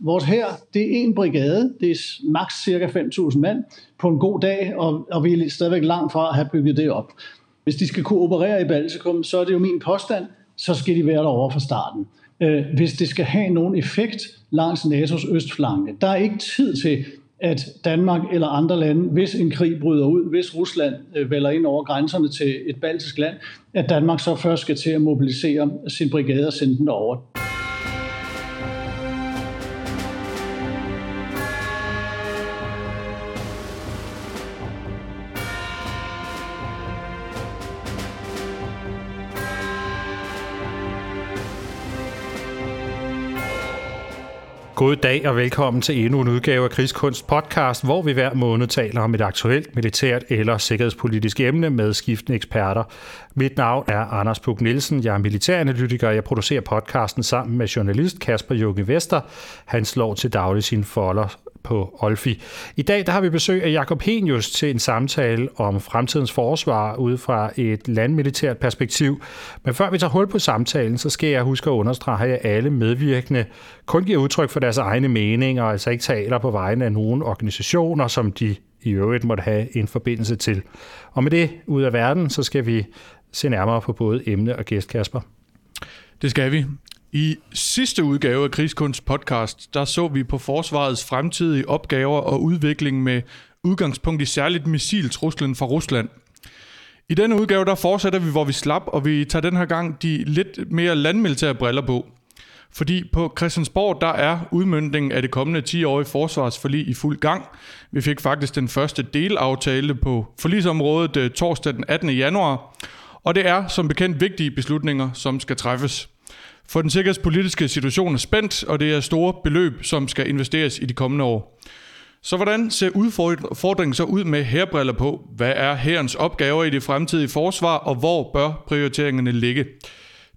Vores her, det er en brigade, det er maks cirka 5.000 mand på en god dag, og, og vi er stadigvæk langt fra at have bygget det op. Hvis de skal kunne operere i Baltikum, så er det jo min påstand, så skal de være derovre fra starten. Øh, hvis det skal have nogen effekt langs NATO's østflanke. Der er ikke tid til, at Danmark eller andre lande, hvis en krig bryder ud, hvis Rusland øh, vælger ind over grænserne til et baltisk land, at Danmark så først skal til at mobilisere sin brigade og sende den over. God dag og velkommen til endnu en udgave af Krigskunst podcast, hvor vi hver måned taler om et aktuelt militært eller sikkerhedspolitisk emne med skiftende eksperter. Mit navn er Anders Puk Nielsen, jeg er militæranalytiker, og jeg producerer podcasten sammen med journalist Kasper Junge Vester. Han slår til daglig sine folder på Olfi. I dag der har vi besøg af Jakob Henius til en samtale om fremtidens forsvar ud fra et landmilitært perspektiv. Men før vi tager hul på samtalen, så skal jeg huske at understrege, at alle medvirkende kun giver udtryk for deres egne meninger, og altså ikke taler på vegne af nogen organisationer, som de i øvrigt måtte have en forbindelse til. Og med det ud af verden, så skal vi se nærmere på både emne og gæst, Kasper. Det skal vi. I sidste udgave af Krigskunst podcast, der så vi på forsvarets fremtidige opgaver og udvikling med udgangspunkt i særligt missiltruslen fra Rusland. I denne udgave, der fortsætter vi, hvor vi slap, og vi tager den her gang de lidt mere landmilitære briller på. Fordi på Christiansborg, der er udmyndningen af det kommende 10-årige forsvarsforlig i fuld gang. Vi fik faktisk den første delaftale på forlisområdet eh, torsdag den 18. januar. Og det er som bekendt vigtige beslutninger, som skal træffes. For den sikkerhedspolitiske situation er spændt, og det er store beløb, som skal investeres i de kommende år. Så hvordan ser udfordringen så ud med herbriller på? Hvad er herrens opgaver i det fremtidige forsvar, og hvor bør prioriteringerne ligge?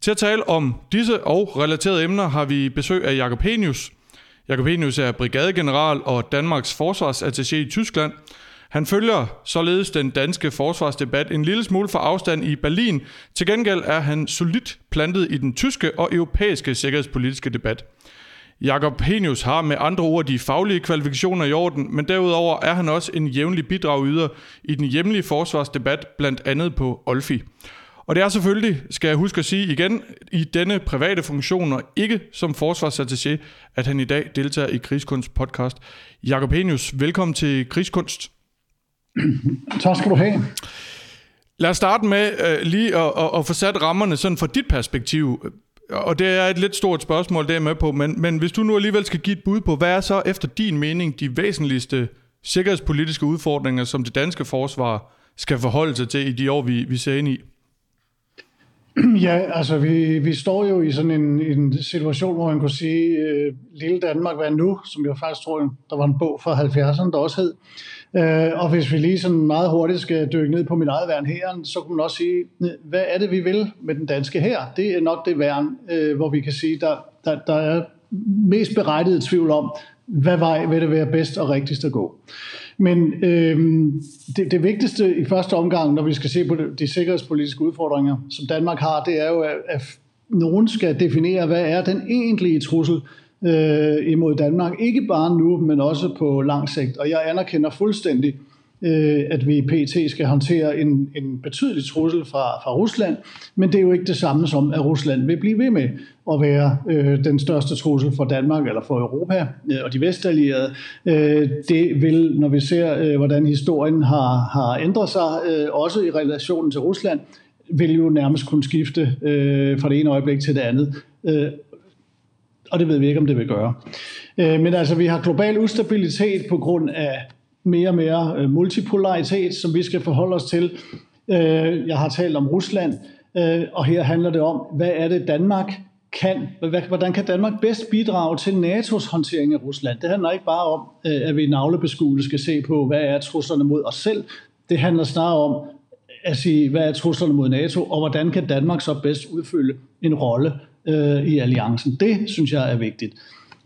Til at tale om disse og relaterede emner har vi besøg af Jakob Henius. Jakob Henius er brigadegeneral og Danmarks forsvarsattaché i Tyskland – han følger således den danske forsvarsdebat en lille smule for afstand i Berlin. Til gengæld er han solidt plantet i den tyske og europæiske sikkerhedspolitiske debat. Jakob Henius har med andre ord de faglige kvalifikationer i orden, men derudover er han også en jævnlig bidragyder i den hjemlige forsvarsdebat, blandt andet på Olfi. Og det er selvfølgelig, skal jeg huske at sige igen, i denne private funktion og ikke som forsvarsattaché, at han i dag deltager i Krigskunst podcast. Jakob Henius, velkommen til Krigskunst. tak skal du have. Lad os starte med uh, lige at, at, at få sat rammerne sådan fra dit perspektiv. Og det er et lidt stort spørgsmål, det er med på, men, men hvis du nu alligevel skal give et bud på, hvad er så efter din mening de væsentligste sikkerhedspolitiske udfordringer, som det danske forsvar skal forholde sig til i de år, vi, vi ser ind i? Ja, altså vi, vi står jo i sådan en, en situation, hvor man kunne sige, øh, lille Danmark, hvad nu? Som jeg faktisk tror, der var en bog fra 70'erne, der også hed. Øh, og hvis vi lige sådan meget hurtigt skal dykke ned på mit eget værn her, så kunne man også sige, hvad er det, vi vil med den danske her? Det er nok det værn, øh, hvor vi kan sige, der, der, der er mest berettiget tvivl om, hvad vej vil det være bedst og rigtigst at gå. Men øh, det, det vigtigste i første omgang, når vi skal se på de, de sikkerhedspolitiske udfordringer, som Danmark har, det er jo, at, at nogen skal definere, hvad er den egentlige trussel øh, imod Danmark. Ikke bare nu, men også på lang sigt. Og jeg anerkender fuldstændig, øh, at vi i PT skal håndtere en, en betydelig trussel fra, fra Rusland, men det er jo ikke det samme som, at Rusland vil blive ved med at være øh, den største trussel for Danmark eller for Europa øh, og de vestallierede. Øh, det vil, når vi ser, øh, hvordan historien har, har ændret sig, øh, også i relationen til Rusland, vil jo nærmest kunne skifte øh, fra det ene øjeblik til det andet. Øh, og det ved vi ikke, om det vil gøre. Øh, men altså, vi har global ustabilitet på grund af mere og mere øh, multipolaritet, som vi skal forholde os til. Øh, jeg har talt om Rusland, øh, og her handler det om, hvad er det Danmark kan, hvordan kan Danmark bedst bidrage til NATO's håndtering af Rusland? Det handler ikke bare om, at vi navlebeskuende skal se på, hvad er truslerne mod os selv. Det handler snarere om at sige, hvad er truslerne mod NATO, og hvordan kan Danmark så bedst udfylde en rolle øh, i alliancen. Det synes jeg er vigtigt.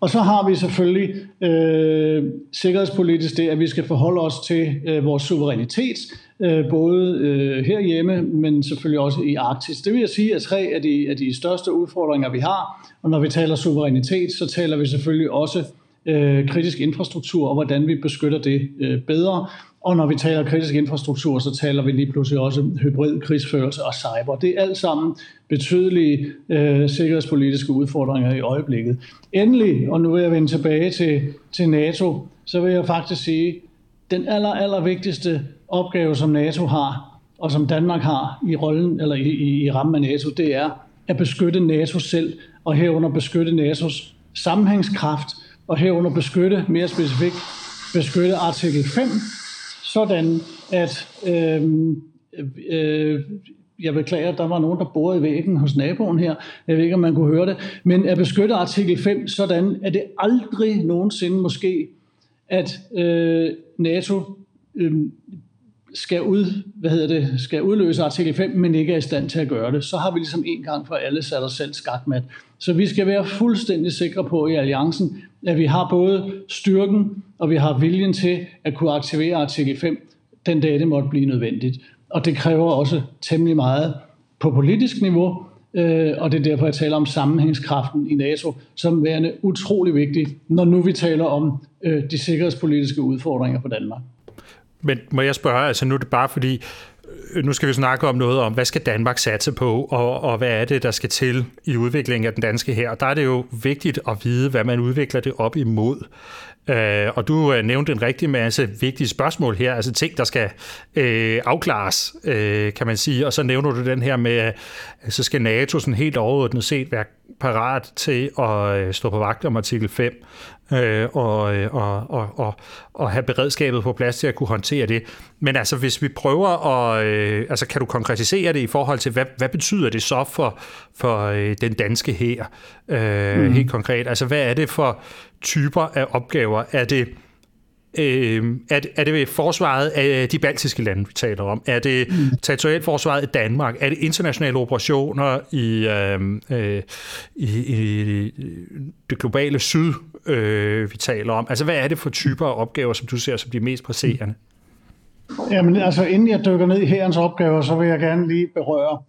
Og så har vi selvfølgelig øh, sikkerhedspolitisk det, at vi skal forholde os til øh, vores suverænitet, øh, både øh, herhjemme, men selvfølgelig også i Arktis. Det vil jeg sige er tre af de, af de største udfordringer, vi har. Og når vi taler suverænitet, så taler vi selvfølgelig også øh, kritisk infrastruktur, og hvordan vi beskytter det øh, bedre. Og når vi taler kritisk infrastruktur, så taler vi lige pludselig også hybrid krigsførelse og cyber. Det er alt sammen betydelige øh, sikkerhedspolitiske udfordringer i øjeblikket. Endelig, og nu vil jeg vende tilbage til, til NATO, så vil jeg faktisk sige, den aller, aller vigtigste opgave, som NATO har, og som Danmark har i rollen eller i, i, i rammen af NATO, det er at beskytte NATO selv, og herunder beskytte NATO's sammenhængskraft, og herunder beskytte, mere specifikt, beskytte artikel 5, sådan at øh, øh, jeg beklager, at der var nogen, der borede i væggen hos naboen her. Jeg ved ikke, om man kunne høre det. Men at beskytte artikel 5, sådan at det aldrig nogensinde måske, at øh, NATO øh, skal, ud, hvad hedder det, skal udløse artikel 5, men ikke er i stand til at gøre det, så har vi ligesom en gang for alle sat os selv skakmat. Så vi skal være fuldstændig sikre på i alliancen, at vi har både styrken, og vi har viljen til at kunne aktivere artikel 5, den dag det måtte blive nødvendigt. Og det kræver også temmelig meget på politisk niveau, øh, og det er derfor, jeg taler om sammenhængskraften i NATO, som værende utrolig vigtig, når nu vi taler om øh, de sikkerhedspolitiske udfordringer for Danmark. Men må jeg spørge, altså nu er det bare fordi, nu skal vi snakke om noget om, hvad skal Danmark satse på, og, og hvad er det, der skal til i udviklingen af den danske her. Der er det jo vigtigt at vide, hvad man udvikler det op imod. Øh, og du øh, nævnte en rigtig masse vigtige spørgsmål her, altså ting, der skal øh, afklares, øh, kan man sige. Og så nævner du den her med, at så skal NATO sådan helt overordnet set være parat til at øh, stå på vagt om artikel 5 øh, og, øh, og, og, og, og have beredskabet på plads til at kunne håndtere det. Men altså, hvis vi prøver at... Øh, altså, kan du konkretisere det i forhold til, hvad, hvad betyder det så for, for øh, den danske her øh, mm. helt konkret? Altså, hvad er det for typer af opgaver? Er det Øh, er, det, er det forsvaret af de baltiske lande, vi taler om? Er det mm. territorialt forsvaret i Danmark? Er det internationale operationer i, øh, øh, i, i det globale syd, øh, vi taler om? Altså, hvad er det for typer af opgaver, som du ser som de mest presserende? Jamen, altså, inden jeg dykker ned i herrens opgaver, så vil jeg gerne lige berøre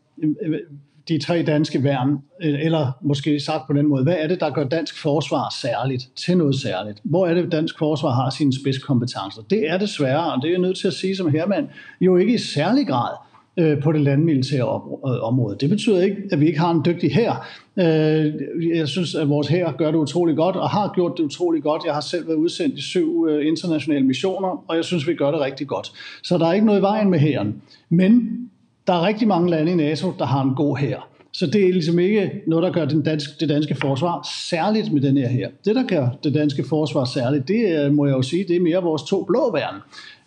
de tre danske værn, øh, eller måske sagt på den måde, hvad er det, der gør dansk forsvar særligt til noget særligt? Hvor er det, dansk forsvar har sine spidskompetencer? Det er desværre, og det er jeg nødt til at sige som hermand, jo ikke i særlig grad øh, på det landmilitære øh, område. Det betyder ikke, at vi ikke har en dygtig hær. Øh, jeg synes, at vores hær gør det utrolig godt, og har gjort det utrolig godt. Jeg har selv været udsendt i syv øh, internationale missioner, og jeg synes, vi gør det rigtig godt. Så der er ikke noget i vejen med hæren. Men der er rigtig mange lande i NATO, der har en god hær. Så det er ligesom ikke noget, der gør den danske, det danske forsvar særligt med den her her. Det, der gør det danske forsvar særligt, det øh, må jeg jo sige, det er mere vores to blå værn.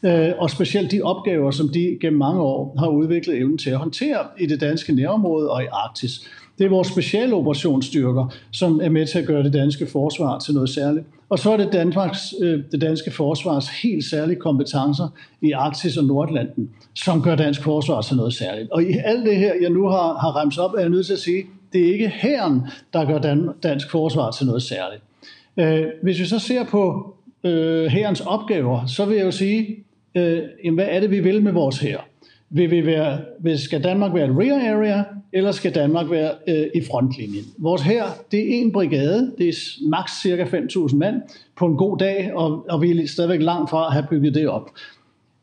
Øh, og specielt de opgaver, som de gennem mange år har udviklet evnen til at håndtere i det danske nærområde og i Arktis. Det er vores speciale operationsstyrker, som er med til at gøre det danske forsvar til noget særligt. Og så er det, Danmarks, øh, det danske forsvars helt særlige kompetencer i Arktis og Nordlanden, som gør dansk forsvar til noget særligt. Og i alt det her, jeg nu har, har remt op, er jeg nødt til at sige, det er ikke herren, der gør dan, dansk forsvar til noget særligt. Øh, hvis vi så ser på øh, herrens opgaver, så vil jeg jo sige, øh, jamen, hvad er det, vi vil med vores her? Vil vi være, skal Danmark være et rear area, eller skal Danmark være øh, i frontlinjen? Vores her, det er en brigade, det er maks cirka 5.000 mand på en god dag, og, og vi er stadigvæk langt fra at have bygget det op.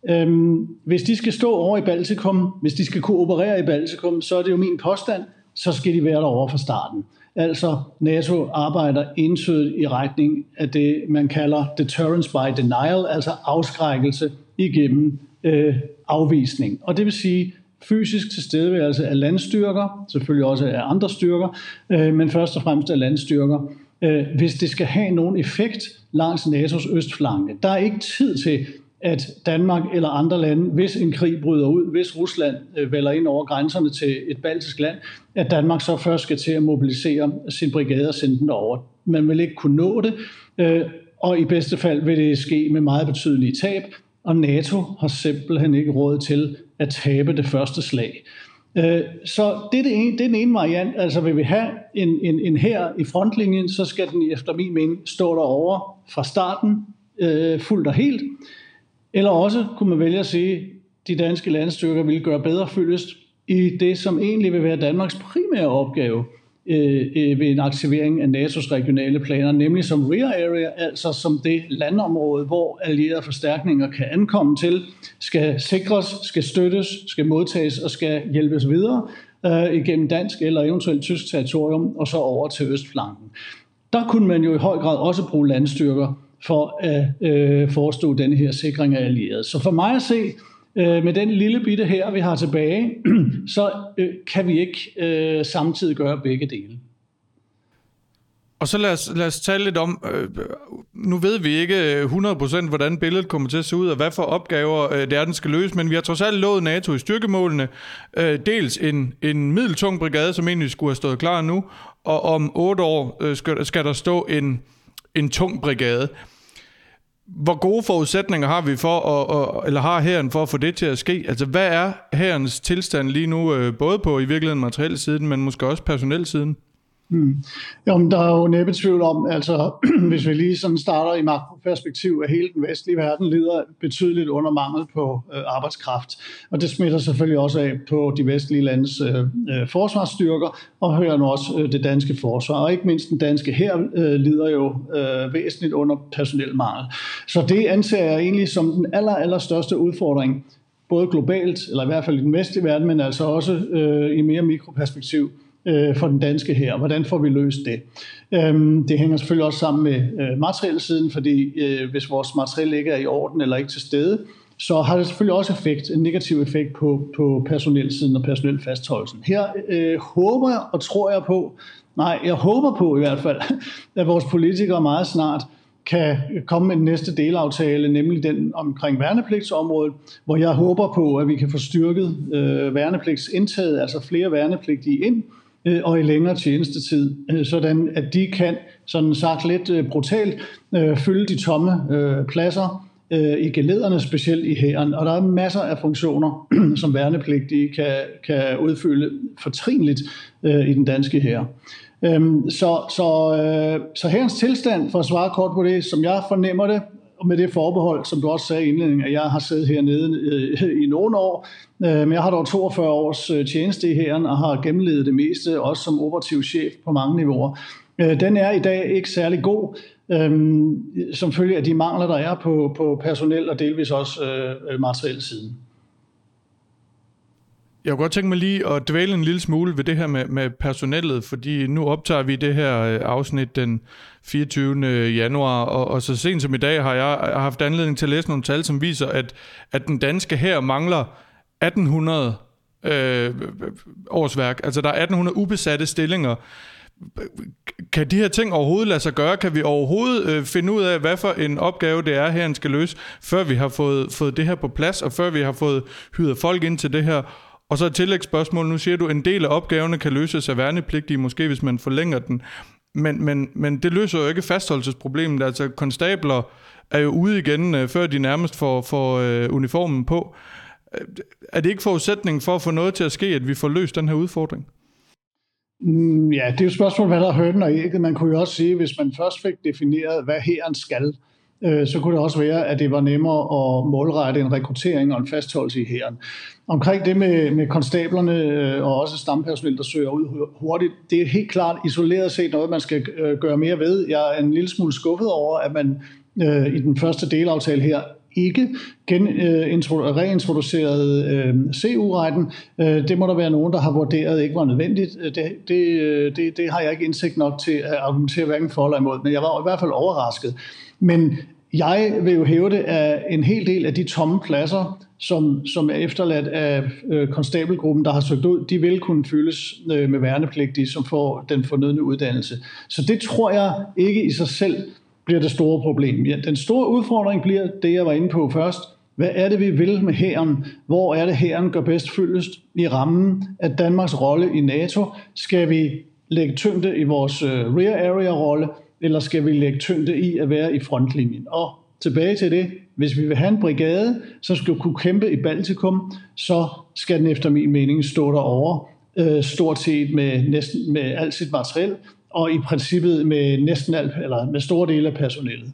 Øhm, hvis de skal stå over i Baltikum, hvis de skal kunne operere i Baltikum, så er det jo min påstand, så skal de være derovre fra starten. Altså NATO arbejder entydigt i retning af det, man kalder deterrence by denial, altså afskrækkelse igennem øh, afvisning. Og det vil sige fysisk tilstedeværelse af landstyrker, selvfølgelig også af andre styrker, øh, men først og fremmest af landstyrker, øh, hvis det skal have nogen effekt langs NATO's østflanke. Der er ikke tid til, at Danmark eller andre lande, hvis en krig bryder ud, hvis Rusland øh, vælger ind over grænserne til et baltisk land, at Danmark så først skal til at mobilisere sin brigade og sende den over. Man vil ikke kunne nå det, øh, og i bedste fald vil det ske med meget betydelige tab, og NATO har simpelthen ikke råd til at tabe det første slag. Øh, så det er, det, ene, det er den ene variant. Altså vil vi have en, en, en her i frontlinjen, så skal den efter min mening stå derovre fra starten, øh, fuldt og helt. Eller også kunne man vælge at sige, at de danske landstyrker vil gøre bedre fyldest i det, som egentlig vil være Danmarks primære opgave, øh, øh, ved en aktivering af NATO's regionale planer, nemlig som rear area, altså som det landområde, hvor allierede forstærkninger kan ankomme til, skal sikres, skal støttes, skal modtages og skal hjælpes videre øh, igennem dansk eller eventuelt tysk territorium, og så over til østflanken. Der kunne man jo i høj grad også bruge landstyrker for at øh, forestå denne her sikring af allierede. Så for mig at se, øh, med den lille bitte her, vi har tilbage, så øh, kan vi ikke øh, samtidig gøre begge dele. Og så lad os, lad os tale lidt om, øh, nu ved vi ikke øh, 100% hvordan billedet kommer til at se ud, og hvad for opgaver øh, det er, den skal løse, men vi har trods alt lovet NATO i styrkemålene, øh, dels en, en middeltung brigade, som egentlig skulle have stået klar nu, og om otte år øh, skal, skal der stå en, en tung brigade. Hvor gode forudsætninger har vi for, at, at, eller har herren for at få det til at ske? Altså, hvad er herrens tilstand lige nu, øh, både på i virkeligheden materielle siden, men måske også personel siden? Hmm. Jamen, der er jo næppe tvivl om, altså hvis vi lige sådan starter i makroperspektiv, at hele den vestlige verden lider betydeligt under mangel på øh, arbejdskraft. Og det smitter selvfølgelig også af på de vestlige landes øh, øh forsvarsstyrker, og hører nu også øh, det danske forsvar. Og ikke mindst den danske her øh, lider jo øh, væsentligt under personelmangel. Så det anser jeg egentlig som den aller, aller største udfordring, både globalt, eller i hvert fald i den vestlige verden, men altså også øh, i mere mikroperspektiv øh, for den danske her. Hvordan får vi løst det? Øhm, det hænger selvfølgelig også sammen med øh, materielsiden, fordi øh, hvis vores materiel ikke er i orden eller ikke til stede, så har det selvfølgelig også effekt, en negativ effekt på, på personelsiden og personelfastholdelsen. Her øh, håber jeg og tror jeg på, nej, jeg håber på i hvert fald, at vores politikere meget snart kan komme med den næste delaftale, nemlig den omkring værnepligtsområdet, hvor jeg håber på, at vi kan få styrket øh, værnepligtsindtaget, altså flere værnepligtige ind, øh, og i længere tjenestetid, øh, sådan at de kan, sådan sagt lidt øh, brutalt, øh, fylde de tomme øh, pladser øh, i gelederne, specielt i hæren. Og der er masser af funktioner, som værnepligtige kan, kan udfylde fortrinligt øh, i den danske hær. Øhm, så, så, øh, så herrens tilstand, for at svare kort på det, som jeg fornemmer det, og med det forbehold, som du også sagde i indledningen, at jeg har siddet hernede øh, i nogle år, øh, men jeg har dog 42 års øh, tjeneste i herren og har gennemlevet det meste, også som operativ chef på mange niveauer. Øh, den er i dag ikke særlig god, øh, som følge af de mangler, der er på, på personel og delvis også øh, materiel siden. Jeg kunne godt tænke mig lige at dvæle en lille smule ved det her med, med personellet, fordi nu optager vi det her øh, afsnit den 24. januar, og, og så sent som i dag har jeg haft anledning til at læse nogle tal, som viser, at, at den danske her mangler 1800 øh, årsværk. Altså der er 1800 ubesatte stillinger. Kan de her ting overhovedet lade sig gøre? Kan vi overhovedet øh, finde ud af, hvad for en opgave det er, her skal løse, før vi har fået, fået det her på plads, og før vi har fået hyret folk ind til det her? Og så et tillægsspørgsmål. Nu siger du, at en del af opgaverne kan løses af værnepligtige, måske hvis man forlænger den. Men, men, men det løser jo ikke fastholdelsesproblemet. Altså konstabler er jo ude igen, øh, før de nærmest får, får øh, uniformen på. Øh, er det ikke forudsætningen for at få noget til at ske, at vi får løst den her udfordring? Mm, ja, det er jo et spørgsmål, hvad der er hønnen og ægget. Man kunne jo også sige, hvis man først fik defineret, hvad herren skal, øh, så kunne det også være, at det var nemmere at målrette en rekruttering og en fastholdelse i hæren. Omkring det med, med konstablerne øh, og også stampersonel, der søger ud hurtigt, det er helt klart isoleret set noget, man skal øh, gøre mere ved. Jeg er en lille smule skuffet over, at man øh, i den første delaftale her ikke gen, øh, reintroduceret øh, CU-retten. Øh, det må der være nogen, der har vurderet ikke var nødvendigt. Øh, det, det, øh, det, det har jeg ikke indsigt nok til at argumentere hverken for eller imod, men jeg var i hvert fald overrasket. Men jeg vil jo hæve det, at en hel del af de tomme pladser, som, som er efterladt af øh, konstabelgruppen, der har søgt ud, de vil kunne fyldes øh, med værnepligtige, som får den fornødne uddannelse. Så det tror jeg ikke i sig selv bliver det store problem. Ja, den store udfordring bliver det, jeg var inde på først. Hvad er det, vi vil med hæren? Hvor er det, hæren gør bedst fyldest i rammen af Danmarks rolle i NATO? Skal vi lægge tyngde i vores øh, rear area-rolle, eller skal vi lægge tyngde i at være i frontlinjen? Og tilbage til det, hvis vi vil have en brigade, som skal kunne kæmpe i Baltikum, så skal den efter min mening stå derovre, øh, stort set med, næsten, med alt sit materiel, og i princippet med næsten alt, eller med store dele af personellet.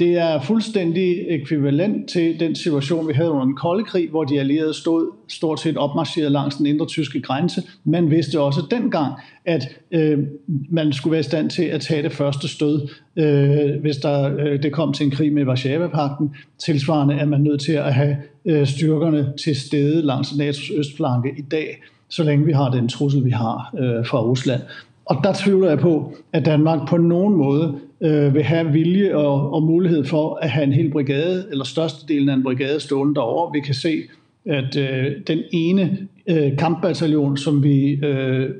Det er fuldstændig ekvivalent til den situation, vi havde under den kolde krig, hvor de allierede stod stort set opmarcheret langs den indre tyske grænse. Man vidste også dengang, at øh, man skulle være i stand til at tage det første stød, øh, hvis der, øh, det kom til en krig med Varsava-pakten. Tilsvarende er man nødt til at have øh, styrkerne til stede langs NATO's østflanke i dag, så længe vi har den trussel, vi har øh, fra Rusland. Og der tvivler jeg på, at Danmark på nogen måde øh, vil have vilje og, og mulighed for at have en hel brigade, eller størstedelen af en brigade stående derovre. Vi kan se, at øh, den ene øh, kampbataljon, som vi øh,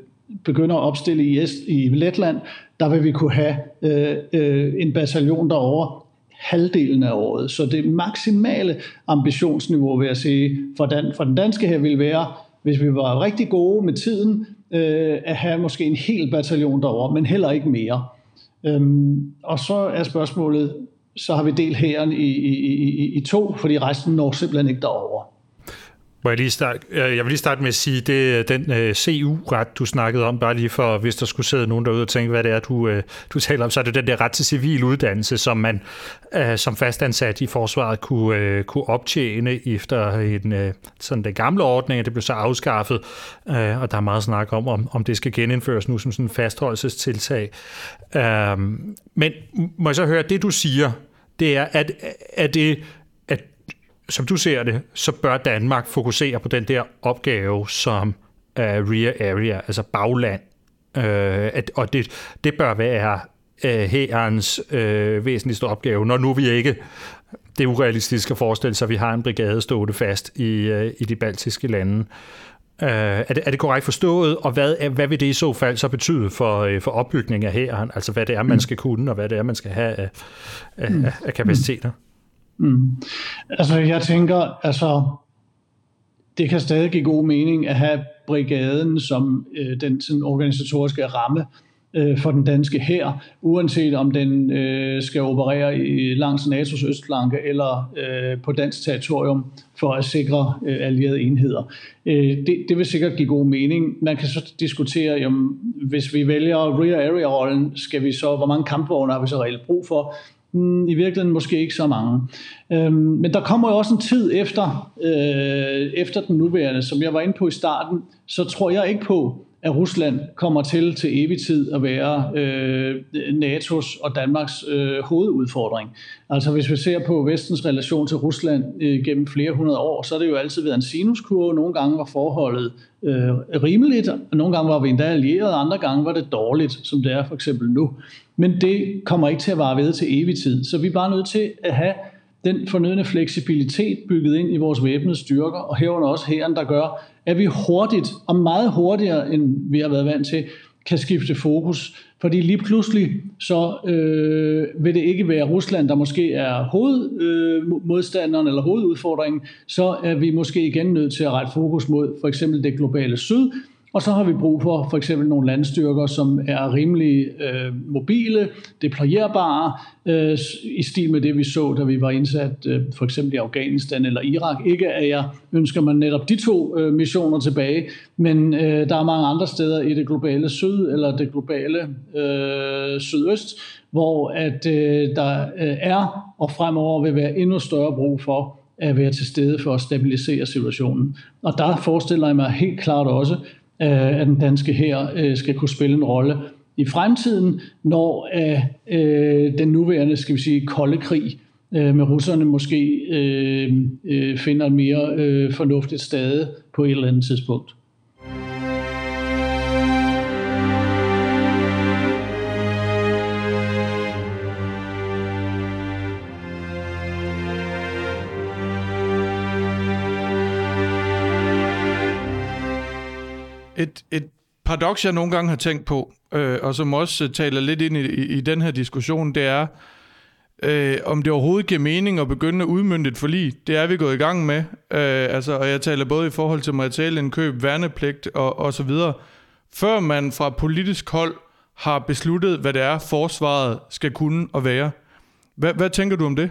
begynder at opstille i, Est, i Letland, der vil vi kunne have øh, øh, en bataljon derovre halvdelen af året. Så det maksimale ambitionsniveau, vil jeg sige, for den, for den danske her vil være, hvis vi var rigtig gode med tiden, øh, at have måske en hel bataljon derovre, men heller ikke mere. Øhm, og så er spørgsmålet, så har vi delt hæren i, i, i, i to, fordi resten når simpelthen ikke derover. Må jeg, lige starte, øh, jeg vil lige starte med at sige, det den øh, uh, CU-ret, du snakkede om, bare lige for, hvis der skulle sidde nogen derude og tænke, hvad det er, du, uh, du taler om, så er det den der ret til civil uddannelse, som man uh, som fastansat i forsvaret kunne, uh, kunne optjene efter en, uh, sådan den gamle ordning, og det blev så afskaffet, uh, og der er meget snak om, om, om det skal genindføres nu som sådan en fastholdelsestiltag. Uh, men må jeg så høre, det du siger, det er, at, at det som du ser det, så bør Danmark fokusere på den der opgave som uh, rear area, altså bagland. Uh, at, og det, det bør være uh, hærens uh, væsentligste opgave, når nu vi ikke det er urealistisk at forestille sig, at vi har en brigade stående fast i, uh, i de baltiske lande. Uh, er, det, er det korrekt forstået, og hvad, hvad vil det i så fald så betyde for, uh, for opbygning af hæren? Altså hvad det er, man mm. skal kunne, og hvad det er, man skal have af, af, af kapaciteter? Mm. Mm. Altså, jeg tænker, altså, det kan stadig give god mening at have brigaden som øh, den sådan, organisatoriske ramme øh, for den danske hær, uanset om den øh, skal operere i, langs NATO's østflanke eller øh, på dansk territorium for at sikre øh, allierede enheder. Øh, det, det vil sikkert give god mening. Man kan så diskutere, jamen, hvis vi vælger rear area-rollen, skal vi så, hvor mange kampvogne har vi så reelt brug for? Mm, I virkeligheden måske ikke så mange. Øhm, men der kommer jo også en tid efter, øh, efter den nuværende, som jeg var inde på i starten, så tror jeg ikke på, at Rusland kommer til til evig tid at være øh, NATO's og Danmarks øh, hovedudfordring. Altså hvis vi ser på vestens relation til Rusland øh, gennem flere hundrede år, så er det jo altid været en sinuskurve. Nogle gange var forholdet øh, rimeligt, og nogle gange var vi endda allieret, og andre gange var det dårligt, som det er for eksempel nu. Men det kommer ikke til at vare ved til evig tid. Så vi er bare nødt til at have den fornødne fleksibilitet bygget ind i vores væbnede styrker, og herunder også hæren, der gør, at vi hurtigt, og meget hurtigere end vi har været vant til, kan skifte fokus. Fordi lige pludselig, så øh, vil det ikke være Rusland, der måske er hovedmodstanderen øh, eller hovedudfordringen, så er vi måske igen nødt til at rette fokus mod for eksempel det globale syd, og så har vi brug for for eksempel nogle landstyrker, som er rimelig øh, mobile, deployerbare, øh, i stil med det, vi så, da vi var indsat øh, for eksempel i Afghanistan eller Irak. Ikke at jeg ønsker man netop de to øh, missioner tilbage, men øh, der er mange andre steder i det globale syd eller det globale øh, sydøst, hvor at øh, der øh, er og fremover vil være endnu større brug for at være til stede for at stabilisere situationen. Og der forestiller jeg mig helt klart også, Øh, at den danske her øh, skal kunne spille en rolle i fremtiden, når øh, øh den nuværende, skal vi sige, kolde krig øh, med russerne måske øh, finder mere fornuftigt sted på et eller andet tidspunkt. Et, et paradoks, jeg nogle gange har tænkt på, øh, og som også øh, taler lidt ind i, i, i den her diskussion, det er, øh, om det overhovedet giver mening at begynde at udmynde et forlig. Det er vi gået i gang med. Øh, altså, og jeg taler både i forhold til materielindkøb, værnepligt og, og så videre. Før man fra politisk hold har besluttet, hvad det er, forsvaret skal kunne og være. Hvad, hvad tænker du om det?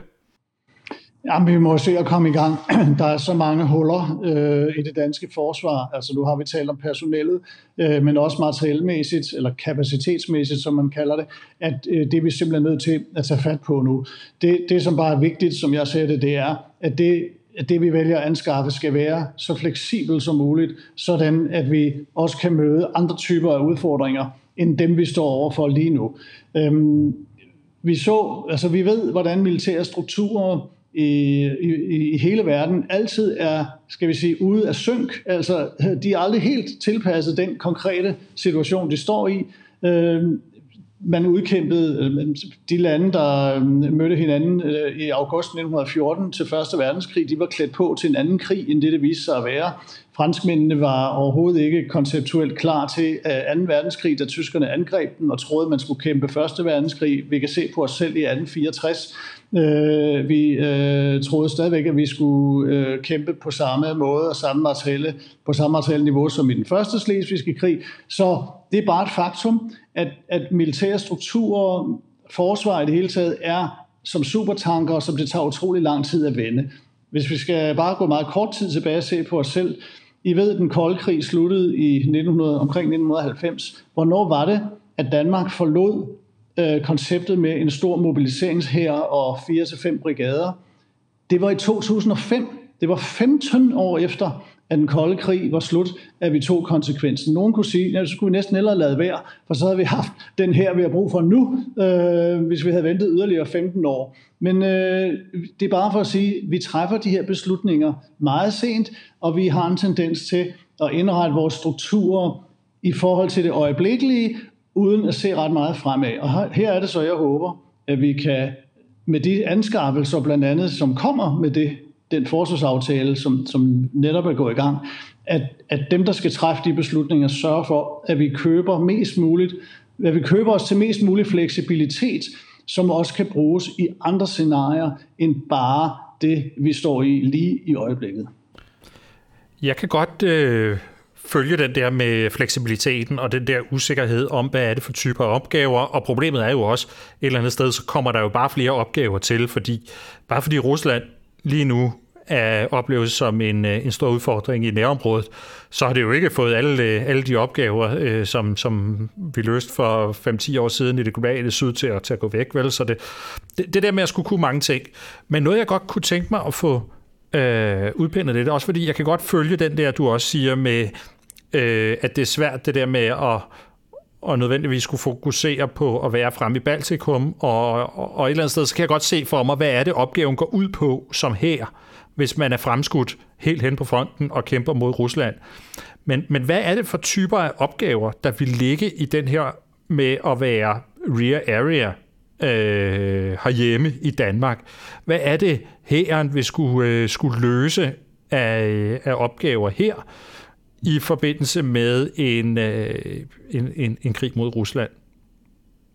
Jamen, vi må se at komme i gang. Der er så mange huller øh, i det danske forsvar. Altså, nu har vi talt om personellet, øh, men også materielmæssigt, eller kapacitetsmæssigt, som man kalder det, at øh, det er vi simpelthen nødt til at tage fat på nu. Det, det som bare er vigtigt, som jeg ser det, det er, at det, at det vi vælger at anskaffe, skal være så fleksibelt som muligt, sådan at vi også kan møde andre typer af udfordringer, end dem vi står overfor lige nu. Øhm, vi så, altså vi ved, hvordan militære strukturer i, i, i hele verden altid er, skal vi sige, ude af synk. Altså, de er aldrig helt tilpasset den konkrete situation, de står i. Øh, man udkæmpede øh, de lande, der øh, mødte hinanden øh, i august 1914 til Første Verdenskrig, de var klædt på til en anden krig, end det det viste sig at være. Franskmændene var overhovedet ikke konceptuelt klar til 2. verdenskrig, da tyskerne angreb den og troede, man skulle kæmpe Første Verdenskrig. Vi kan se på os selv i 1864. Øh, vi øh, troede stadigvæk, at vi skulle øh, kæmpe på samme måde og samme materielle, på samme materielle niveau som i den første slesvigske krig. Så det er bare et faktum, at, at militære strukturer, forsvar i det hele taget, er som supertanker, som det tager utrolig lang tid at vende. Hvis vi skal bare gå meget kort tid tilbage og se på os selv, I ved, at den kolde krig sluttede i 1900, omkring 1990. Hvornår var det, at Danmark forlod øh, konceptet med en stor mobiliseringshær og 4-5 brigader? Det var i 2005. Det var 15 år efter, at den kolde krig var slut, at vi tog konsekvensen. Nogen kunne sige, at så skulle vi næsten hellere lade være, for så havde vi haft den her, vi har brug for nu, øh, hvis vi havde ventet yderligere 15 år. Men øh, det er bare for at sige, at vi træffer de her beslutninger meget sent, og vi har en tendens til at indrette vores strukturer i forhold til det øjeblikkelige, uden at se ret meget fremad. Og her er det så, jeg håber, at vi kan med de anskaffelser blandt andet, som kommer med det den forsvarsaftale, som, som netop er gået i gang, at, at dem, der skal træffe de beslutninger, sørger for, at vi køber mest muligt, at vi køber os til mest mulig fleksibilitet, som også kan bruges i andre scenarier, end bare det, vi står i lige i øjeblikket. Jeg kan godt øh, følge den der med fleksibiliteten og den der usikkerhed om, hvad er det for typer af opgaver, og problemet er jo også, et eller andet sted, så kommer der jo bare flere opgaver til, fordi bare fordi Rusland lige nu er opleves som en, øh, en stor udfordring i nærområdet, så har det jo ikke fået alle, øh, alle de opgaver, øh, som, som vi løste for 5-10 år siden i det globale syd til at, til at gå væk. Vel? Så det, det, det der med at skulle kunne mange ting. Men noget, jeg godt kunne tænke mig at få øh, udpindet lidt, også fordi jeg kan godt følge den der, du også siger med, øh, at det er svært det der med at og nødvendigvis skulle fokusere på at være fremme i Baltikum, og, og, og et eller andet sted, så kan jeg godt se for mig, hvad er det opgaven går ud på som her, hvis man er fremskudt helt hen på fronten og kæmper mod Rusland. Men, men hvad er det for typer af opgaver, der vil ligge i den her med at være rear area øh, herhjemme i Danmark? Hvad er det, hæren vil skulle, øh, skulle løse af, af opgaver her? I forbindelse med en, øh, en, en, en krig mod Rusland?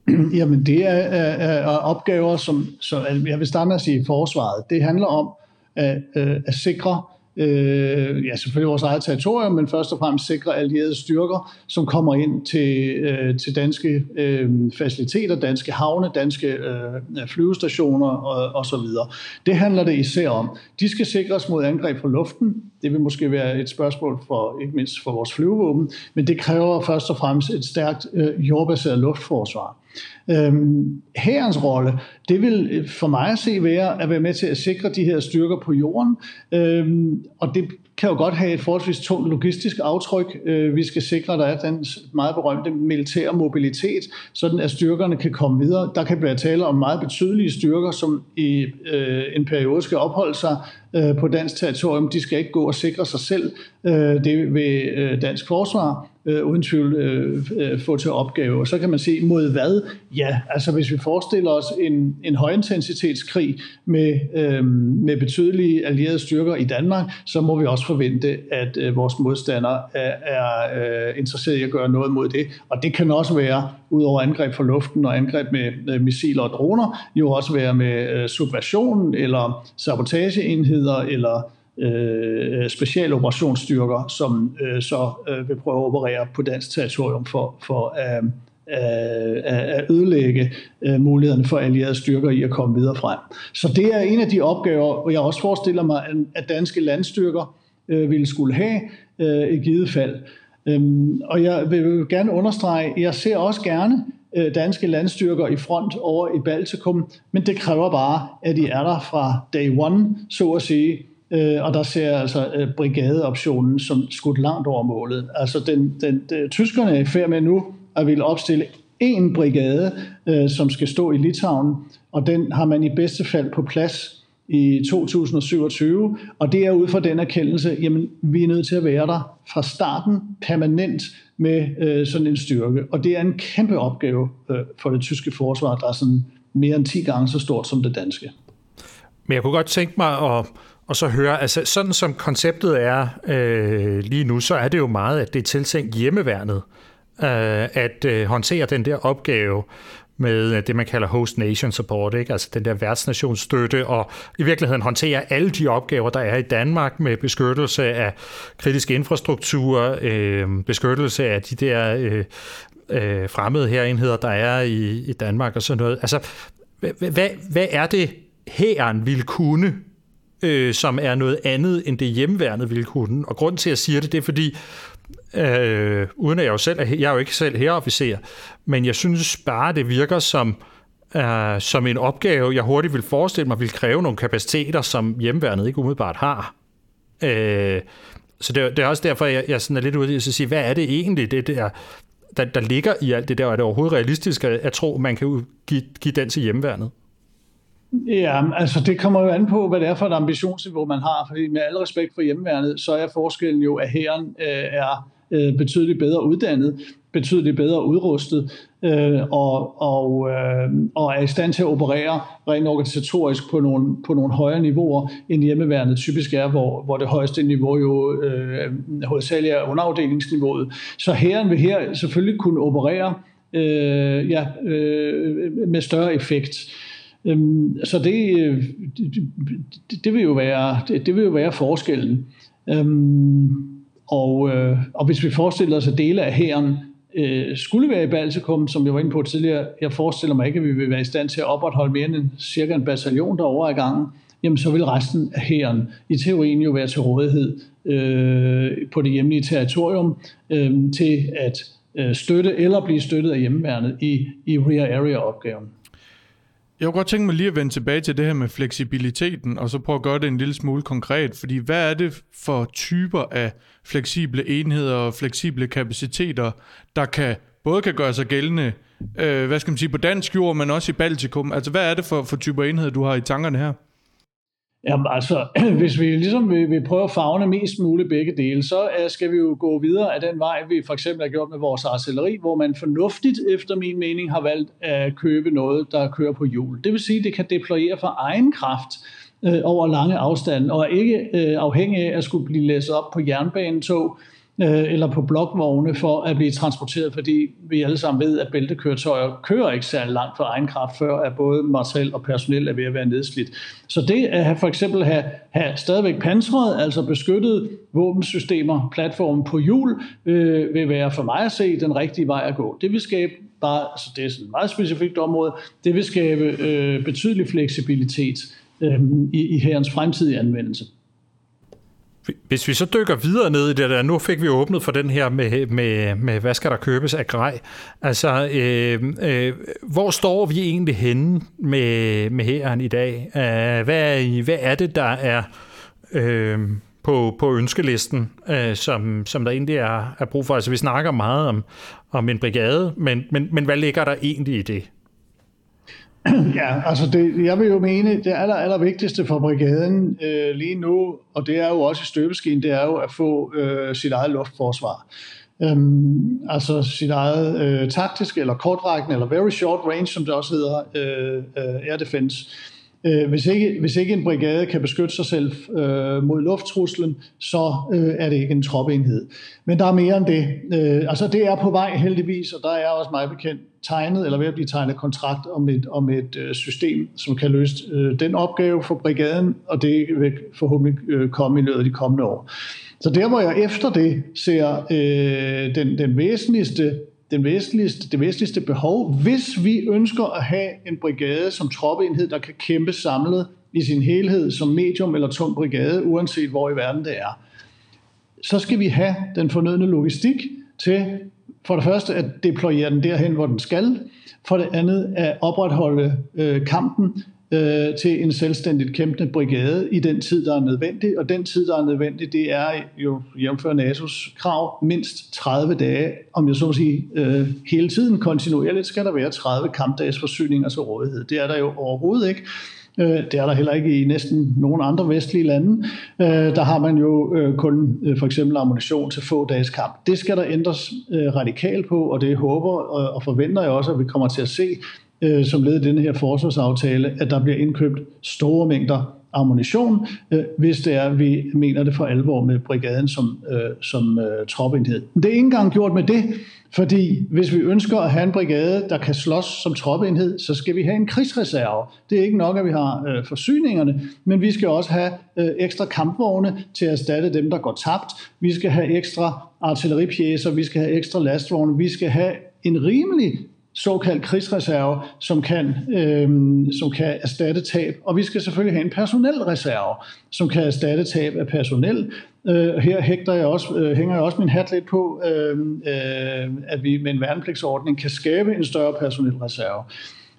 Jamen det er, er, er opgaver, som så altså, jeg vil starte med at sige forsvaret. Det handler om at, øh, at sikre øh, ja, selvfølgelig vores eget territorium, men først og fremmest sikre allierede styrker, som kommer ind til, øh, til danske øh, faciliteter, danske havne, danske øh, flyvestationer og, og så videre. Det handler det især om. De skal sikres mod angreb fra luften. Det vil måske være et spørgsmål for ikke mindst for vores flyvevåben, men det kræver først og fremmest et stærkt øh, jordbaseret luftforsvar. Øhm, herrens rolle, det vil øh, for mig at se være at være med til at sikre de her styrker på jorden, øhm, og det kan jo godt have et forholdsvis tungt logistisk aftryk. Øh, vi skal sikre, at der er den meget berømte militære mobilitet, sådan at styrkerne kan komme videre. Der kan blive tale om meget betydelige styrker, som i øh, en periode skal opholde sig øh, på dansk territorium. De skal ikke gå og sikre sig selv. Øh, det vil øh, dansk forsvar øh, uden tvivl øh, øh, få til opgave. Og så kan man se mod hvad? Ja, altså hvis vi forestiller os en, en højintensitetskrig med, øh, med betydelige allierede styrker i Danmark, så må vi også forvente, at øh, vores modstandere er, er øh, interesseret i at gøre noget mod det. Og det kan også være, ud over angreb fra luften og angreb med øh, missiler og droner, jo også være med øh, subversion eller sabotageenheder eller Øh, øh, specialoperationsstyrker, som øh, så øh, vil prøve at operere på dansk territorium for, for, øh, øh at ødelægge øh, mulighederne for allierede styrker i at komme videre frem. Så det er en af de opgaver, og jeg også forestiller mig, at danske landstyrker ville skulle have i givet fald. Øhm, og jeg vil gerne understrege, jeg ser også gerne danske landstyrker i front over i Baltikum, men det kræver bare, at de er der fra day one, så at sige, Øh, og der ser altså øh, brigadeoptionen som skudt langt over målet. Altså den, den, den, tyskerne er i færd med nu at ville opstille en brigade, øh, som skal stå i Litauen, og den har man i bedste fald på plads i 2027, og det er ud fra den erkendelse, jamen vi er nødt til at være der fra starten permanent med øh, sådan en styrke, og det er en kæmpe opgave øh, for det tyske forsvar, der er sådan mere end 10 gange så stort som det danske. Men jeg kunne godt tænke mig at, og så høre, altså sådan som konceptet er øh, lige nu, så er det jo meget, at det er tiltænkt hjemmeværnet øh, at øh, håndtere den der opgave med øh, det, man kalder host nation support, ikke? altså den der værtsnationsstøtte, og i virkeligheden håndtere alle de opgaver, der er i Danmark med beskyttelse af kritisk infrastruktur, øh, beskyttelse af de der øh, øh, fremmede herenheder, der er i, i Danmark og sådan noget. Altså, hvad, hvad, hvad er det, hæren vil kunne øh, som er noget andet end det hjemmeværnet ville kunne. Og grund til, at jeg siger det, det er fordi, øh, uden at jeg jo selv er, jeg er jo ikke selv herreofficer, men jeg synes bare, det virker som, øh, som en opgave, jeg hurtigt vil forestille mig, vil kræve nogle kapaciteter, som hjemmeværnet ikke umiddelbart har. Øh, så det, det er også derfor, jeg, jeg sådan er lidt ude i at sige, hvad er det egentlig, det der, der, der ligger i alt det der, og er det overhovedet realistisk at, at tro, man kan give, give den til hjemmeværnet? Ja, altså det kommer jo an på, hvad det er for et ambitionsniveau, man har. Fordi med al respekt for hjemmeværnet, så er forskellen jo, at hæren øh, er øh, betydeligt bedre uddannet, betydeligt bedre udrustet, øh, og, og, øh, og er i stand til at operere rent organisatorisk på nogle, på nogle højere niveauer, end hjemmeværnet typisk er, hvor, hvor det højeste niveau jo øh, hovedsageligt er underafdelingsniveauet. Så hæren vil her selvfølgelig kunne operere øh, ja, øh, med større effekt. Øhm, så øh, det, det, det, vil jo være, det, det vil jo være forskellen. Øhm, og, øh, og hvis vi forestiller os, at dele af hæren øh, skulle være i Baltikum, som jeg var inde på tidligere, jeg forestiller mig ikke, at vi vil være i stand til at opretholde mere end cirka en bataljon derovre i gangen, jamen så vil resten af hæren i teorien jo være til rådighed øh, på det hjemlige territorium øh, til at øh, støtte eller blive støttet af hjemmeværnet i, i rear area opgaven. Jeg kunne godt tænke mig lige at vende tilbage til det her med fleksibiliteten, og så prøve at gøre det en lille smule konkret, fordi hvad er det for typer af fleksible enheder og fleksible kapaciteter, der kan både kan gøre sig gældende, øh, hvad skal man sige, på dansk jord, men også i Baltikum? Altså hvad er det for, for typer enheder, du har i tankerne her? Jamen altså, hvis vi ligesom vil, vil prøve at fagne mest muligt begge dele, så øh, skal vi jo gå videre af den vej, vi for eksempel har gjort med vores artilleri, hvor man fornuftigt, efter min mening, har valgt at købe noget, der kører på hjul. Det vil sige, at det kan deployere for egen kraft øh, over lange afstande, og er ikke øh, afhængig af at skulle blive læst op på jernbanetog, øh, Øh, eller på blokvogne for at blive transporteret, fordi vi alle sammen ved, at bæltekøretøjer kører ikke særlig langt for egen kraft, før at både materiel og personel er ved at være nedslidt. Så det at have, for eksempel have, have stadigvæk pansret, altså beskyttet våbensystemer, platformen på hjul, øh, vil være for mig at se den rigtige vej at gå. Det vil skabe bare, altså det er et meget specifikt område, det vil skabe øh, betydelig fleksibilitet øh, i, i herrens fremtidige anvendelse. Hvis vi så dykker videre ned i det der, nu fik vi åbnet for den her med, med, med hvad skal der købes af grej. Altså, øh, øh, hvor står vi egentlig henne med, med hæren i dag? Uh, hvad, hvad er det, der er øh, på, på ønskelisten, øh, som, som der egentlig er, er brug for? Altså, vi snakker meget om, om en brigade, men, men, men hvad ligger der egentlig i det? Ja, altså det, jeg vil jo mene, det aller, aller vigtigste for brigaden øh, lige nu, og det er jo også i støbeskeen, det er jo at få øh, sit eget luftforsvar. Øhm, altså sit eget øh, taktisk eller kortrækkende, eller very short range, som det også hedder, øh, øh, air defense. Øh, Øh, hvis, ikke, hvis ikke en brigade kan beskytte sig selv øh, mod lufttruslen, så øh, er det ikke en troppeenhed. Men der er mere end det. Øh, altså det er på vej heldigvis, og der er også meget bekendt tegnet, eller ved at blive tegnet kontrakt om et, om et øh, system, som kan løse øh, den opgave for brigaden, og det vil forhåbentlig øh, komme i løbet af de kommende år. Så der, hvor jeg efter det ser øh, den, den væsentligste den væsentligste, det væsentligste behov, hvis vi ønsker at have en brigade som troppeenhed, der kan kæmpe samlet i sin helhed som medium eller tung brigade, uanset hvor i verden det er. Så skal vi have den fornødne logistik til for det første at deployere den derhen, hvor den skal, for det andet at opretholde øh, kampen øh, til en selvstændigt kæmpende brigade i den tid, der er nødvendig. Og den tid, der er nødvendig, det er jo jævnfør NATO's krav mindst 30 dage, om jeg så må sige, øh, hele tiden kontinuerligt skal der være 30 kampdages forsyninger til rådighed. Det er der jo overhovedet ikke. Øh, det er der heller ikke i næsten nogen andre vestlige lande. Øh, der har man jo øh, kun for eksempel ammunition til få dages kamp. Det skal der ændres radikalt på, og det håber og forventer jeg også, at vi kommer til at se Øh, som led i denne her forsvarsaftale, at der bliver indkøbt store mængder ammunition, øh, hvis det er, vi mener det for alvor med brigaden som, øh, som øh, troppenhed. Det er ikke engang gjort med det, fordi hvis vi ønsker at have en brigade, der kan slås som troppeenhed, så skal vi have en krigsreserve. Det er ikke nok, at vi har øh, forsyningerne, men vi skal også have øh, ekstra kampvogne til at erstatte dem, der går tabt. Vi skal have ekstra artilleripjæser, vi skal have ekstra lastvogne, vi skal have en rimelig såkaldt krigsreserve, som kan, øh, som kan erstatte tab. Og vi skal selvfølgelig have en personelreserve, som kan erstatte tab af personel. Øh, her hægter jeg også, øh, hænger jeg også min hat lidt på, øh, øh, at vi med en værnepligtsordning kan skabe en større personelreserve.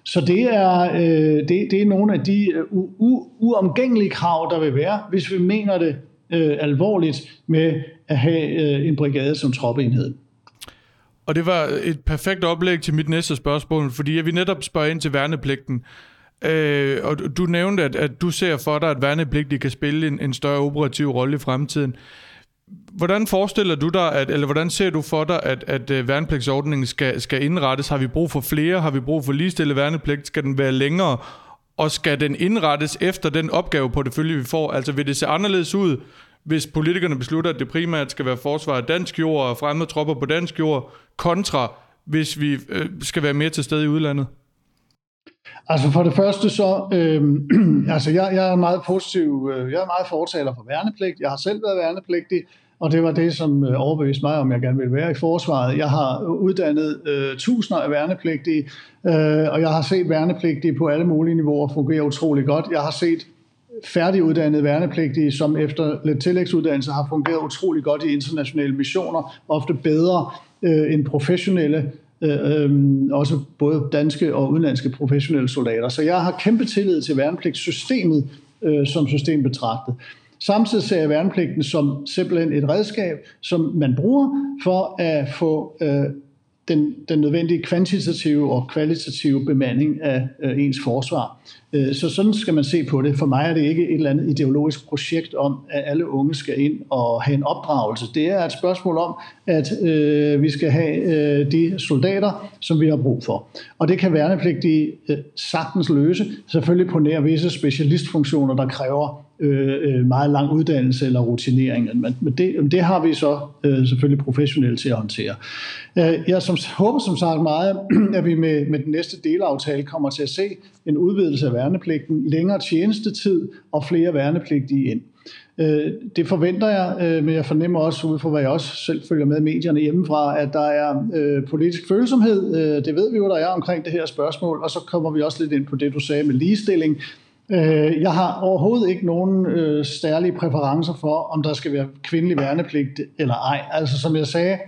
Så det er, øh, det, det er nogle af de øh, u, u, uomgængelige krav, der vil være, hvis vi mener det øh, alvorligt med at have øh, en brigade som troppeenhed. Og det var et perfekt oplæg til mit næste spørgsmål, fordi jeg vil netop spørge ind til værnepligten. Øh, og du nævnte, at, at du ser for dig, at værnepligtige kan spille en, en større operativ rolle i fremtiden. Hvordan forestiller du dig, at, eller hvordan ser du for dig, at, at øh, værnepligtsordningen skal, skal indrettes? Har vi brug for flere? Har vi brug for ligestillet værnepligt? Skal den være længere? Og skal den indrettes efter den opgave på det følge, vi får? Altså vil det se anderledes ud, hvis politikerne beslutter, at det primært skal være forsvar af dansk jord og fremmede tropper på dansk jord, kontra hvis vi øh, skal være mere til stede i udlandet? Altså for det første så, øh, altså jeg, jeg er meget positiv, øh, jeg er meget fortaler for værnepligt. Jeg har selv været værnepligtig, og det var det, som øh, overbeviste mig, om jeg gerne vil være i forsvaret. Jeg har uddannet øh, tusinder af værnepligtige, øh, og jeg har set værnepligtige på alle mulige niveauer fungere utrolig godt. Jeg har set færdiguddannede værnepligtige, som efter lidt tillægsuddannelse har fungeret utrolig godt i internationale missioner, ofte bedre øh, end professionelle, øh, øh, også både danske og udenlandske professionelle soldater. Så jeg har kæmpe tillid til værnepligtssystemet øh, som system betragtet. Samtidig ser jeg værnepligten som simpelthen et redskab, som man bruger for at få øh, den, den nødvendige kvantitative og kvalitative bemanding af øh, ens forsvar. Øh, så sådan skal man se på det. For mig er det ikke et eller andet ideologisk projekt om, at alle unge skal ind og have en opdragelse. Det er et spørgsmål om, at øh, vi skal have øh, de soldater, som vi har brug for. Og det kan værnepligtige øh, sagtens løse, selvfølgelig på nær visse specialistfunktioner, der kræver Øh, øh, meget lang uddannelse eller rutinering. Men, men det, det har vi så øh, selvfølgelig professionelt til at håndtere. Øh, jeg som, håber som sagt meget, at vi med, med den næste delaftale kommer til at se en udvidelse af værnepligten, længere tjenestetid og flere værnepligtige ind. Øh, det forventer jeg, øh, men jeg fornemmer også, ud fra hvad jeg også selv følger med medierne hjemmefra, at der er øh, politisk følsomhed. Øh, det ved vi jo, der er omkring det her spørgsmål, og så kommer vi også lidt ind på det, du sagde med ligestilling. Øh, jeg har overhovedet ikke nogen øh, særlige præferencer for, om der skal være kvindelig værnepligt eller ej. Altså som jeg sagde,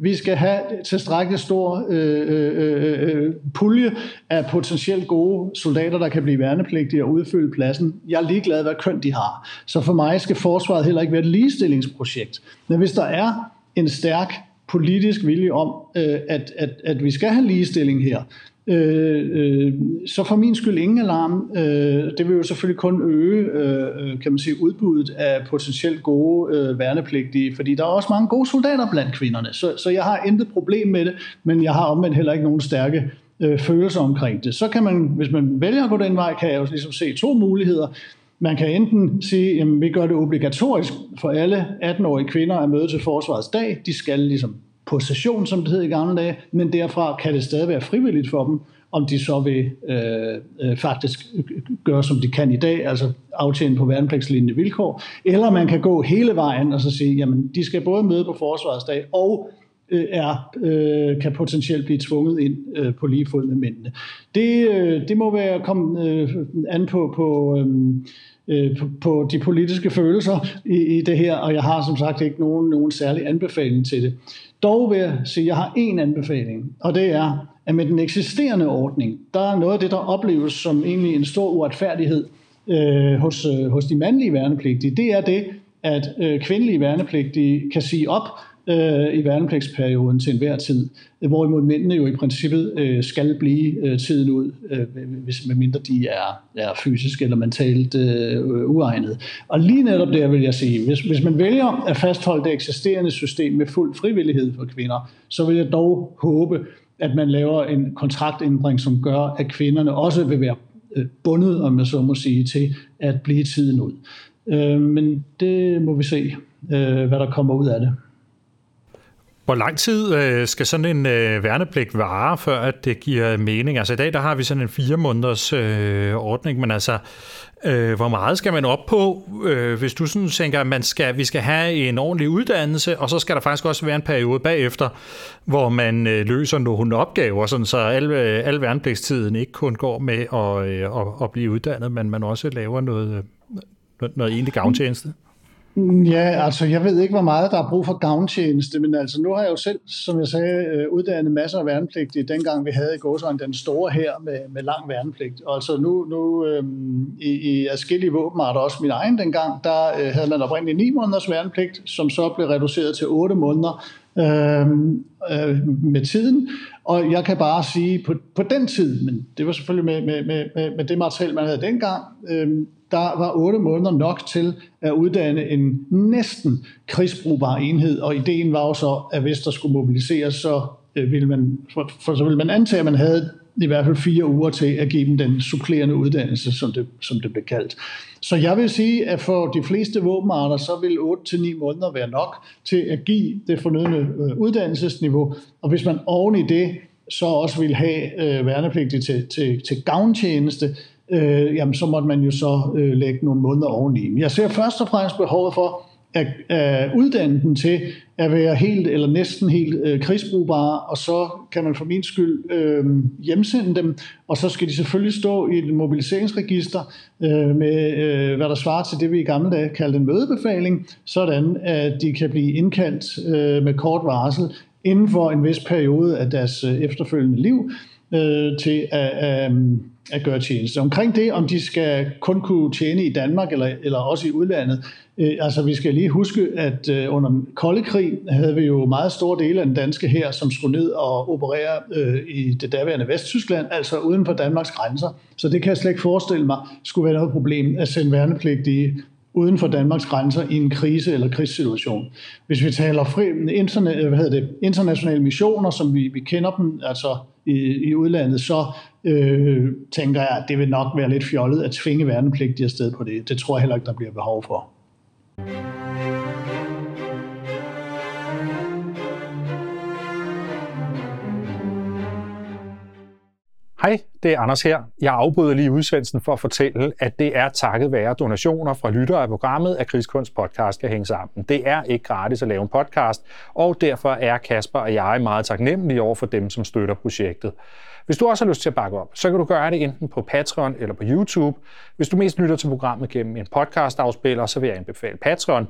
vi skal have tilstrækkeligt stor øh, øh, øh, øh, pulje af potentielt gode soldater, der kan blive værnepligtige og udfylde pladsen. Jeg er ligeglad, hvad køn de har. Så for mig skal forsvaret heller ikke være et ligestillingsprojekt. Men hvis der er en stærk politisk vilje om, øh, at, at, at vi skal have ligestilling her, øh, øh, så for min skyld ingen alarm. Øh, det vil jo selvfølgelig kun øge øh, kan man sige, udbuddet af potentielt gode øh, værnepligtige, fordi der er også mange gode soldater blandt kvinderne, så, så jeg har intet problem med det, men jeg har omvendt heller ikke nogen stærke øh, følelser omkring det. Så kan man, hvis man vælger at gå den vej, kan jeg jo ligesom se to muligheder. Man kan enten sige, at vi gør det obligatorisk for alle 18-årige kvinder at møde til forsvarets dag. De skal ligesom på session, som det hed i gamle dage, men derfra kan det stadig være frivilligt for dem, om de så vil øh, øh, faktisk gøre, som de kan i dag, altså aftjene på værnepligtslignende vilkår, eller man kan gå hele vejen og så sige, jamen de skal både møde på forsvarsdag og øh, er, øh, kan potentielt blive tvunget ind øh, på lige fod med mændene. Det, øh, det må være komme øh, an på, på, øh, Øh, på, på de politiske følelser i, i det her, og jeg har som sagt ikke nogen, nogen særlig anbefaling til det. Dog vil jeg sige, at jeg har en anbefaling, og det er, at med den eksisterende ordning, der er noget af det, der opleves som egentlig en stor uretfærdighed øh, hos, øh, hos de mandlige værnepligtige. Det er det, at øh, kvindelige værnepligtige kan sige op øh, i værnepligtsperioden til enhver tid, hvorimod mændene jo i princippet øh, skal blive øh, tiden ud, øh, hvis medmindre de er, er fysisk eller mentalt øh, uegnet. Og lige netop der vil jeg sige, hvis, hvis man vælger at fastholde det eksisterende system med fuld frivillighed for kvinder, så vil jeg dog håbe, at man laver en kontraktændring, som gør, at kvinderne også vil være øh, bundet, om jeg så må sige, til at blive tiden ud. Øh, men det må vi se, øh, hvad der kommer ud af det. Hvor lang tid øh, skal sådan en øh, værnepligt vare, før at det giver mening? Altså i dag der har vi sådan en fire måneders øh, ordning, men altså øh, hvor meget skal man op på, øh, hvis du sådan tænker, at man skal, vi skal have en ordentlig uddannelse, og så skal der faktisk også være en periode bagefter, hvor man øh, løser nogle opgaver, sådan så al, øh, al værnepligtstiden ikke kun går med at, øh, at, at blive uddannet, men man også laver noget, noget, noget egentlig gavntjeneste. Mm, ja, altså jeg ved ikke, hvor meget der er brug for gavntjeneste, men altså nu har jeg jo selv, som jeg sagde, øh, uddannet masser af værnepligtige, dengang vi havde i Gåsøjen den store her med, med lang værnepligt. Og altså nu, nu øhm, i, i adskillige våbenarter, også min egen dengang, der øh, havde man oprindeligt 9 måneders værnepligt, som så blev reduceret til 8 måneder øhm, øh, med tiden. Og jeg kan bare sige, på, på den tid, men det var selvfølgelig med, med, med, med det materiale, man havde dengang, øh, der var otte måneder nok til at uddanne en næsten krigsbrugbar enhed, og ideen var jo så, at hvis der skulle mobiliseres, så øh, ville man, for, for så ville man antage, at man havde i hvert fald fire uger til at give dem den supplerende uddannelse, som det, som det blev kaldt. Så jeg vil sige, at for de fleste våbenarter, så vil 8-9 måneder være nok til at give det fornødne øh, uddannelsesniveau, og hvis man oven i det så også vil have øh, værnepligtige til, til, til gavntjeneste, øh, jamen så måtte man jo så øh, lægge nogle måneder oveni. Men jeg ser først og fremmest behovet for at, at uddanne den til at være helt eller næsten helt øh, krigsbrugbare, og så kan man for min skyld øh, hjemsende dem, og så skal de selvfølgelig stå i et mobiliseringsregister øh, med, øh, hvad der svarer til det, vi i gamle dage kaldte en mødebefaling, sådan at de kan blive indkaldt øh, med kort varsel inden for en vis periode af deres øh, efterfølgende liv øh, til at, øh, at gøre tjeneste. Omkring det, om de skal kun kunne tjene i Danmark eller, eller også i udlandet, øh, altså vi skal lige huske, at øh, under den kolde krig havde vi jo meget store dele af den danske her, som skulle ned og operere øh, i det daværende Vesttyskland, altså uden for Danmarks grænser. Så det kan jeg slet ikke forestille mig skulle være noget problem at sende værnepligtige uden for Danmarks grænser i en krise- eller krigssituation. Hvis vi taler fri, interne, øh, hvad hedder det, internationale missioner, som vi, vi kender dem altså i, i udlandet, så øh, tænker jeg, at det vil nok være lidt fjollet at tvinge værnepligtige afsted på det. Det tror jeg heller ikke, der bliver behov for. Hej, det er Anders her. Jeg afbryder lige udsendelsen for at fortælle, at det er takket være donationer fra lyttere af programmet, at Krigskunst podcast kan hænge sammen. Det er ikke gratis at lave en podcast, og derfor er Kasper og jeg meget taknemmelige over for dem, som støtter projektet. Hvis du også har lyst til at bakke op, så kan du gøre det enten på Patreon eller på YouTube. Hvis du mest lytter til programmet gennem en podcast-afspiller, så vil jeg anbefale Patreon.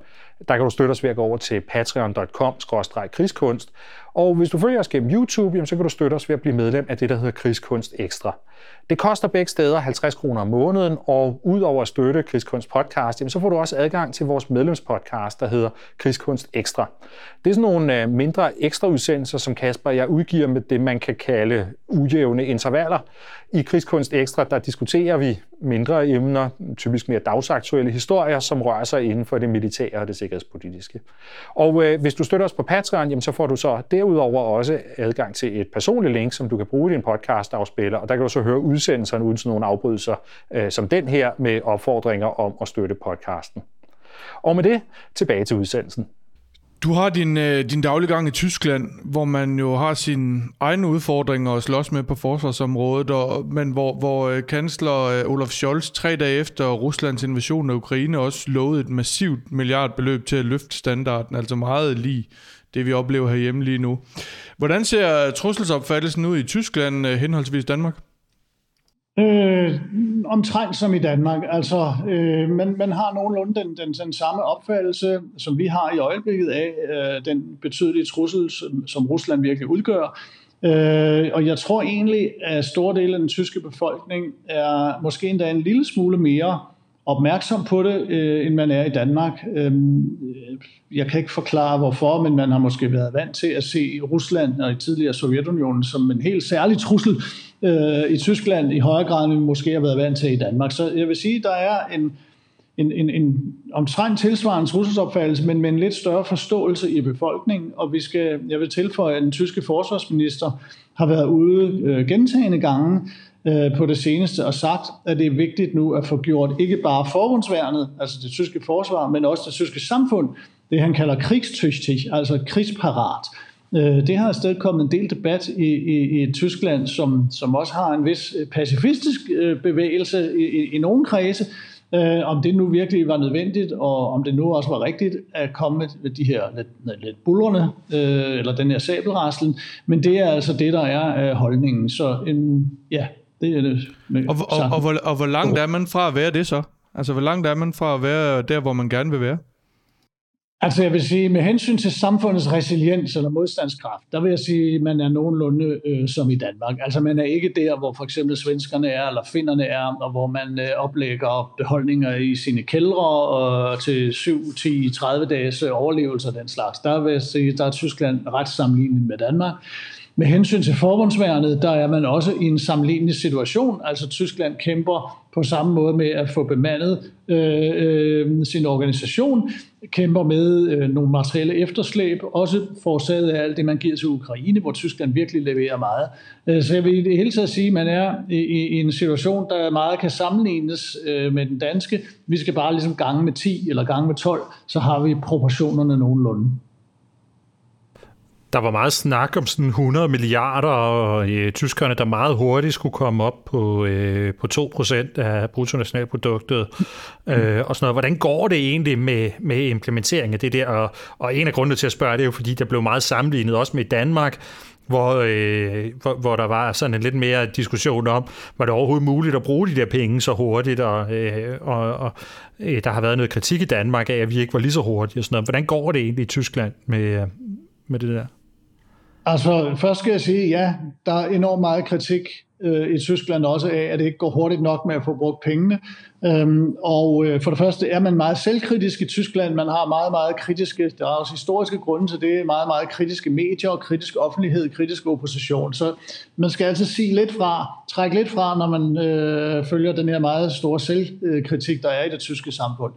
Der kan du støtte os ved at gå over til patreon.com-krigskunst. Og hvis du følger os gennem YouTube, jamen, så kan du støtte os ved at blive medlem af det, der hedder Krigskunst Ekstra. Det koster begge steder 50 kroner om måneden, og udover at støtte Krigskunst Podcast, jamen, så får du også adgang til vores medlemspodcast, der hedder Krigskunst Ekstra. Det er sådan nogle øh, mindre ekstra udsendelser, som Kasper og jeg udgiver med det, man kan kalde ujævne intervaller. I Krigskunst Ekstra, der diskuterer vi mindre emner, typisk mere dagsaktuelle historier, som rører sig inden for det militære og det sikkerhedspolitiske. Og øh, hvis du støtter os på Patreon, jamen, så får du så derudover også adgang til et personligt link, som du kan bruge i din podcast-afspiller, og der kan du så høre udsendelserne uden sådan nogle afbrydelser, øh, som den her, med opfordringer om at støtte podcasten. Og med det, tilbage til udsendelsen. Du har din, øh, din dagliggang i Tyskland, hvor man jo har sine egne udfordringer at slås med på forsvarsområdet, og, men hvor, hvor øh, kansler øh, Olaf Scholz tre dage efter Ruslands invasion af Ukraine også lovede et massivt milliardbeløb til at løfte standarden, altså meget lige det vi oplever herhjemme lige nu. Hvordan ser øh, trusselsopfattelsen ud i Tyskland øh, henholdsvis Danmark? Øh, omtrent som i Danmark. Altså, øh, man, man har nogenlunde den, den, den samme opfattelse, som vi har i øjeblikket af øh, den betydelige trussel, som, som Rusland virkelig udgør. Øh, og jeg tror egentlig, at store dele af den tyske befolkning er måske endda en lille smule mere opmærksom på det, øh, end man er i Danmark. Øh, jeg kan ikke forklare hvorfor, men man har måske været vant til at se Rusland og i tidligere Sovjetunionen som en helt særlig trussel øh, øh, i Tyskland i højere grad, end vi måske har været vant til i Danmark. Så jeg vil sige, der er en, en, en, en omtrent tilsvarende trusselsopfattelse, men med en lidt større forståelse i befolkningen. Og vi skal, jeg vil tilføje, at den tyske forsvarsminister har været ude øh, gentagende gange øh, på det seneste og sagt, at det er vigtigt nu at få gjort ikke bare forbundsværnet, altså det tyske forsvar, men også det tyske samfund, det han kalder krigstüchtig, altså krigsparat. Øh, det har afsted kommet en del debat i, i, i Tyskland, som, som også har en vis pacifistisk øh, bevægelse i, i, i nogle kredse, øh, om det nu virkelig var nødvendigt, og om det nu også var rigtigt at komme med de her lidt, lidt bullerne, øh, eller den her sabelraslen, men det er altså det, der er øh, holdningen. Så en, ja, det er det. Og, og, og, og, hvor, og hvor langt er man fra at være det så? Altså, hvor langt er man fra at være der, hvor man gerne vil være? Altså jeg vil sige, med hensyn til samfundets resiliens eller modstandskraft, der vil jeg sige, at man er nogenlunde øh, som i Danmark. Altså man er ikke der, hvor for eksempel svenskerne er, eller finnerne er, og hvor man øh, oplægger beholdninger i sine kældre og til 7, 10, 30 dages øh, overlevelse og den slags. Der vil jeg sige, der er Tyskland ret sammenlignet med Danmark. Med hensyn til forbundsværnet, der er man også i en sammenlignende situation. Altså Tyskland kæmper på samme måde med at få bemandet øh, øh, sin organisation, kæmper med øh, nogle materielle efterslæb, også forårsaget af alt det, man giver til Ukraine, hvor Tyskland virkelig leverer meget. Øh, så jeg vil i det hele taget sige, at man er i, i en situation, der meget kan sammenlignes øh, med den danske. Vi skal bare ligesom gange med 10 eller gange med 12, så har vi proportionerne nogenlunde. Der var meget snak om sådan 100 milliarder, og øh, tyskerne, der meget hurtigt skulle komme op på, øh, på 2% af bruttonationalproduktet øh, og sådan noget. Hvordan går det egentlig med, med implementering af det der? Og, og en af grundene til at spørge, det er jo, fordi der blev meget sammenlignet også med Danmark, hvor, øh, hvor, hvor der var sådan en lidt mere diskussion om, var det overhovedet muligt at bruge de der penge så hurtigt, og, øh, og, og øh, der har været noget kritik i Danmark af, at vi ikke var lige så hurtige og sådan noget. Hvordan går det egentlig i Tyskland med, med det der? Altså, først skal jeg sige, ja, der er enormt meget kritik øh, i Tyskland også af, at det ikke går hurtigt nok med at få brugt pengene. Øhm, og øh, for det første er man meget selvkritisk i Tyskland. Man har meget, meget kritiske, der er også historiske grunde til det, meget, meget kritiske medier, og kritisk offentlighed, kritisk opposition. Så man skal altså sige lidt fra, trække lidt fra, når man øh, følger den her meget store selvkritik, der er i det tyske samfund.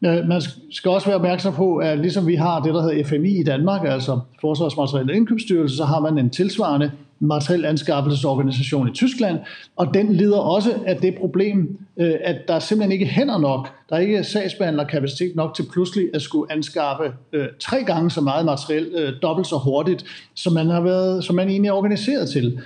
Man skal også være opmærksom på, at ligesom vi har det, der hedder FMI i Danmark, altså Forsvarsmateriel Indkøbsstyrelse, så har man en tilsvarende materiel anskaffelsesorganisation i Tyskland, og den lider også af det problem, øh, at der simpelthen ikke hænder nok. Der er ikke sagsbehandlerkapacitet nok til pludselig at skulle anskaffe øh, tre gange så meget materiel, øh, dobbelt så hurtigt, som man, har været, som man egentlig er organiseret til.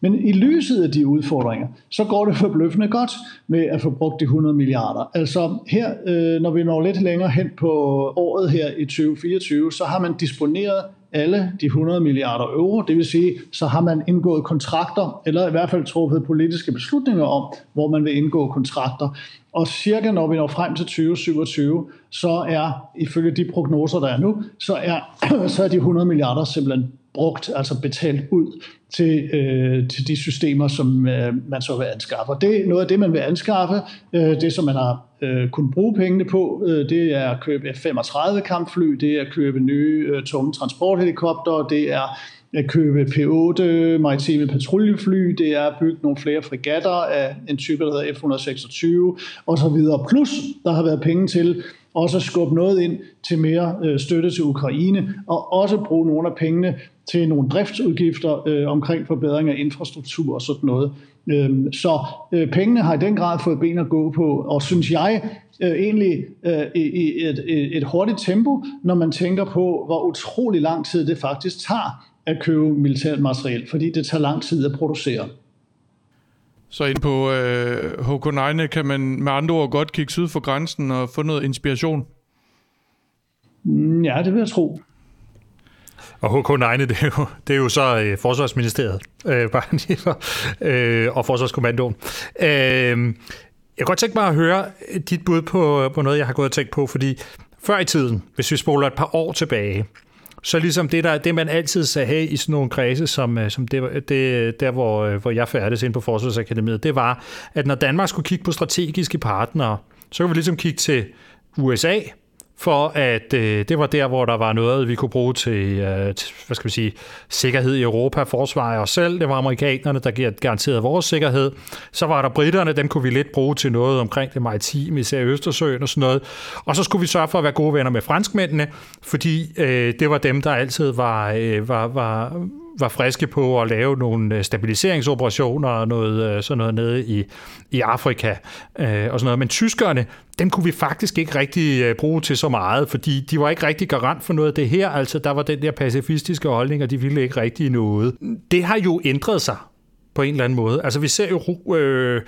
Men i lyset af de udfordringer, så går det forbløffende godt med at få brugt de 100 milliarder. Altså her, øh, når vi når lidt længere hen på året her i 2024, så har man disponeret alle de 100 milliarder euro. Det vil sige, så har man indgået kontrakter, eller i hvert fald truffet politiske beslutninger om, hvor man vil indgå kontrakter. Og cirka når vi når frem til 2027, så er, ifølge de prognoser, der er nu, så er, så er de 100 milliarder simpelthen brugt, altså betalt ud til, øh, til de systemer, som øh, man så vil anskaffe. Og det er noget af det, man vil anskaffe. Øh, det, som man har øh, kunnet bruge pengene på, øh, det er at købe F-35 kampfly, det er at købe nye øh, tunge transporthelikopter, det er at købe P-8 maritime patruljefly, det er at bygge nogle flere frigatter af en type, der hedder F-126 osv. Plus, der har været penge til også skubbe noget ind til mere øh, støtte til Ukraine, og også bruge nogle af pengene til nogle driftsudgifter øh, omkring forbedring af infrastruktur og sådan noget. Øhm, så øh, pengene har i den grad fået ben at gå på, og synes jeg øh, egentlig øh, i et, et, et hurtigt tempo, når man tænker på, hvor utrolig lang tid det faktisk tager at købe militært materiel, fordi det tager lang tid at producere. Så ind på øh, HK9 kan man med andre ord godt kigge syd for grænsen og få noget inspiration? Mm, ja, det vil jeg tro. Og HK9, det er jo, det er jo så øh, Forsvarsministeriet øh, bare lige for, øh, og Forsvarskommandoen. Øh, jeg kan godt tænke mig at høre dit bud på, på noget, jeg har gået og tænkt på, fordi før i tiden, hvis vi spoler et par år tilbage, så ligesom det, der, det man altid sagde hey, i sådan nogle kredse, som, øh, som det, det, der hvor, øh, hvor jeg færdes ind på Forsvarsakademiet, det var, at når Danmark skulle kigge på strategiske partnere, så kunne vi ligesom kigge til USA, for at øh, det var der, hvor der var noget, vi kunne bruge til, øh, til hvad skal vi sige, sikkerhed i Europa, forsvar af os selv. Det var amerikanerne, der garanterede vores sikkerhed. Så var der britterne, dem kunne vi lidt bruge til noget omkring det maritime, især Østersøen og sådan noget. Og så skulle vi sørge for at være gode venner med franskmændene, fordi øh, det var dem, der altid var, øh, var, var var friske på at lave nogle øh, stabiliseringsoperationer og noget, øh, sådan noget nede i, i Afrika øh, og sådan noget. Men tyskerne, dem kunne vi faktisk ikke rigtig øh, bruge til så meget, fordi de var ikke rigtig garant for noget af det her. Altså, der var den der pacifistiske holdning, og de ville ikke rigtig noget. Det har jo ændret sig på en eller anden måde. Altså vi ser jo øh,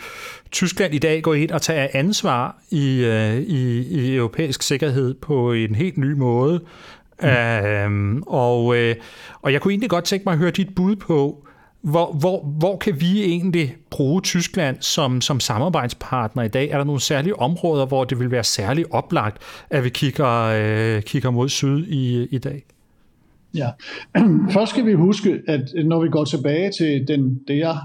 Tyskland i dag gå ind og tage ansvar i, øh, i, i europæisk sikkerhed på en helt ny måde. Mm. Øhm, og, øh, og jeg kunne egentlig godt tænke mig at høre dit bud på, hvor, hvor, hvor kan vi egentlig bruge Tyskland som, som samarbejdspartner i dag? Er der nogle særlige områder, hvor det vil være særligt oplagt, at vi kigger, øh, kigger mod syd i, i dag? Ja, først skal vi huske, at når vi går tilbage til den, det, jeg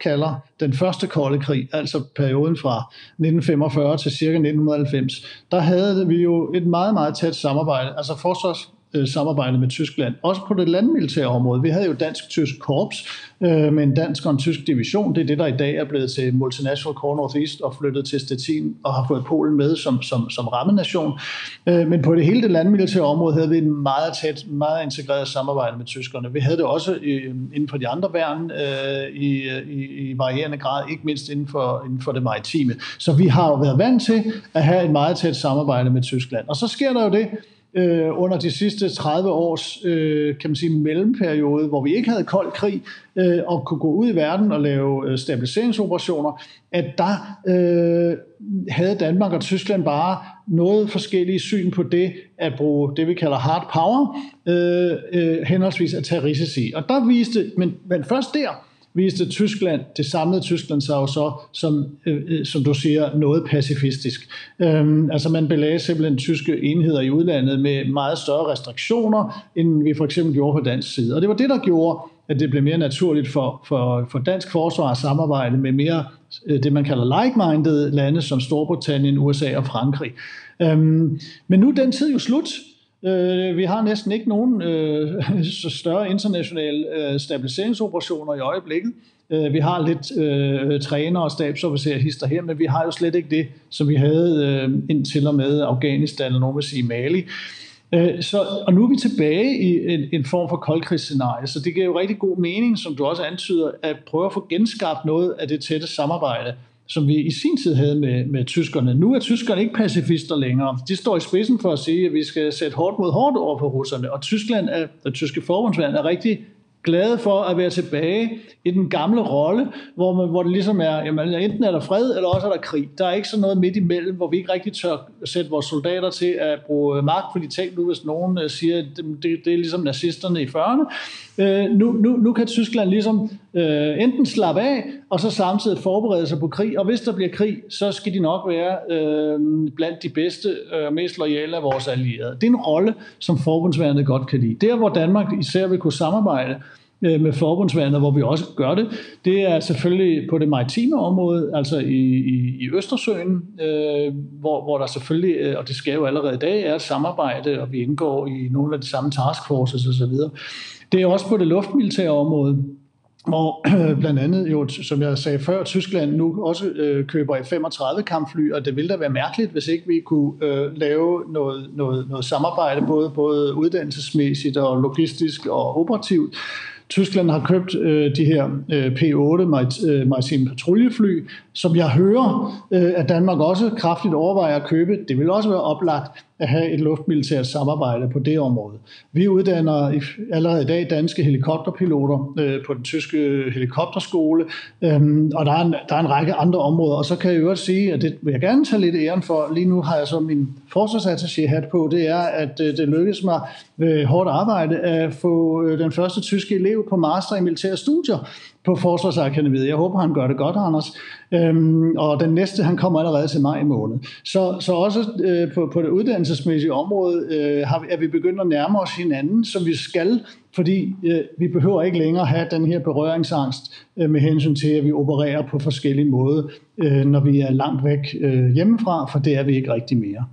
kalder den første kolde krig, altså perioden fra 1945 til cirka 1990, der havde vi jo et meget, meget tæt samarbejde. Altså forsvars, øh, samarbejde med Tyskland, også på det landmilitære område. Vi havde jo dansk-tysk korps øh, med en dansk og en tysk division. Det er det, der i dag er blevet til Multinational Corps Northeast og flyttet til Stettin og har fået Polen med som, som, som rammenation. Øh, men på det hele det landmilitære område havde vi en meget tæt, meget integreret samarbejde med tyskerne. Vi havde det også i, inden for de andre værn øh, i, i, i varierende grad, ikke mindst inden for, inden for det maritime. Så vi har jo været vant til at have et meget tæt samarbejde med Tyskland. Og så sker der jo det, øh, under de sidste 30 års øh, kan man sige, mellemperiode, hvor vi ikke havde kold krig, øh, og kunne gå ud i verden og lave øh, stabiliseringsoperationer, at der øh, havde Danmark og Tyskland bare noget forskellige syn på det at bruge det, vi kalder hard power, øh, øh, henholdsvis at tage risici. Og der viste, men, men først der, viste Tyskland, det samlede Tyskland sig jo så, som, øh, øh som du siger, noget pacifistisk. Øhm, altså man belagde simpelthen tyske enheder i udlandet med meget større restriktioner, end vi for eksempel gjorde på dansk side. Og det var det, der gjorde, at det blev mere naturligt for, for, for dansk forsvar at samarbejde med mere øh, det, man kalder like-minded lande som Storbritannien, USA og Frankrig. Øhm, men nu er den tid jo slut. Øh, vi har næsten ikke nogen øh, så større internationale øh, stabiliseringsoperationer i øjeblikket. Øh, vi har lidt øh, træner og stabsofficerer hister her, men vi har jo slet ikke det, som vi havde øh, indtil og med Afghanistan, eller nogen vil sige Mali. Øh, så, og nu er vi tilbage i en, en form for koldkrigsscenarie, så det giver jo rigtig god mening, som du også antyder, at prøve at få genskabt noget af det tætte samarbejde, som vi i sin tid havde med, med tyskerne. Nu er tyskerne ikke pacifister længere. De står i spidsen for at sige, at vi skal sætte hårdt mod hårdt over for russerne, og Tyskland er, det tyske forbundsland er rigtig glade for at være tilbage i den gamle rolle, hvor, man, hvor det ligesom er, jamen, enten er der fred, eller også er der krig. Der er ikke sådan noget midt imellem, hvor vi ikke rigtig tør sætte vores soldater til at bruge øh, magt, fordi tænk nu, hvis nogen øh, siger, at det, det, det er ligesom nazisterne i 40'erne. Øh, nu, nu, nu kan Tyskland ligesom øh, enten slappe af, og så samtidig forberede sig på krig, og hvis der bliver krig, så skal de nok være øh, blandt de bedste øh, og øh, mest lojale af vores allierede. Det er en rolle, som forbundsværnet godt kan lide. Der, hvor Danmark især vil kunne samarbejde, øh, med forbundsvandet, hvor vi også gør det. Det er selvfølgelig på det maritime område, altså i, i, i Østersøen, øh, hvor, hvor der selvfølgelig, øh, og det skal jo allerede i dag, er et samarbejde, og vi indgår i nogle af de samme taskforces osv. Det er også på det luftmilitære område, hvor blandt andet jo, som jeg sagde før, Tyskland nu også øh, køber F-35 kampfly, og det ville da være mærkeligt, hvis ikke vi kunne øh, lave noget, noget, noget samarbejde, både, både uddannelsesmæssigt og logistisk og operativt, Tyskland har købt øh, de her øh, P-8 øh, maritime patruljefly, som jeg hører, øh, at Danmark også kraftigt overvejer at købe. Det vil også være oplagt at have et luftmilitært samarbejde på det område. Vi uddanner allerede i dag danske helikopterpiloter øh, på den tyske helikopterskole, øh, og der er, en, der er en række andre områder. Og så kan jeg jo også sige, at det vil jeg gerne tage lidt æren for. Lige nu har jeg så min forsvarsattaché hat på, det er, at øh, det lykkedes mig ved hårdt arbejde at få øh, den første tyske elev på master i militære studier på Forsvarsakademiet. Jeg håber, han gør det godt, Anders. Øhm, og den næste, han kommer allerede til maj måned. Så, så også øh, på, på det uddannelsesmæssige område øh, har vi, er vi begyndt at nærme os hinanden, som vi skal, fordi øh, vi behøver ikke længere have den her berøringsangst øh, med hensyn til, at vi opererer på forskellige måder, øh, når vi er langt væk øh, hjemmefra, for det er vi ikke rigtig mere.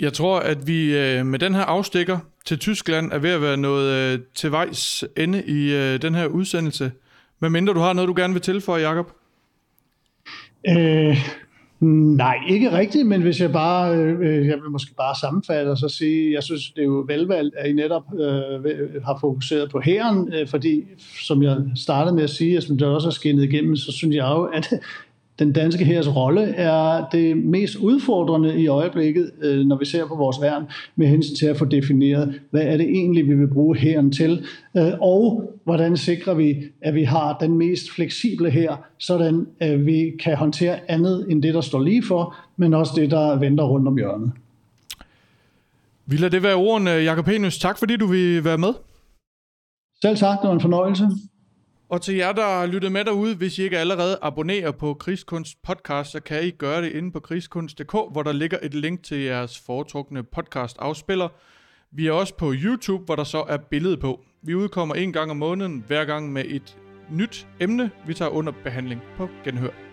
Jeg tror, at vi øh, med den her afstikker til Tyskland er ved at være noget øh, til vejs ende i øh, den her udsendelse. Men mindre du har noget, du gerne vil tilføje, Jacob? Øh, nej, ikke rigtigt, men hvis jeg bare, øh, jeg vil måske bare sammenfatte og så sige, jeg synes, det er jo velvalgt, at I netop øh, har fokuseret på hæren, øh, fordi, som jeg startede med at sige, og som det også er skinnet igennem, så synes jeg jo, at den danske hærs rolle er det mest udfordrende i øjeblikket, øh, når vi ser på vores værn, med hensyn til at få defineret, hvad er det egentlig, vi vil bruge hæren til, øh, og hvordan sikrer vi, at vi har den mest fleksible her, sådan at vi kan håndtere andet end det, der står lige for, men også det, der venter rundt om hjørnet. Vi lader det være ordene, Jakob Henius. Tak fordi du vil være med. Selv tak, det var en fornøjelse. Og til jer, der har lyttet med derude, hvis I ikke allerede abonnerer på Krigskunst podcast, så kan I gøre det inde på krigskunst.dk, hvor der ligger et link til jeres foretrukne podcast afspiller. Vi er også på YouTube, hvor der så er billede på. Vi udkommer en gang om måneden, hver gang med et nyt emne, vi tager under behandling på genhør.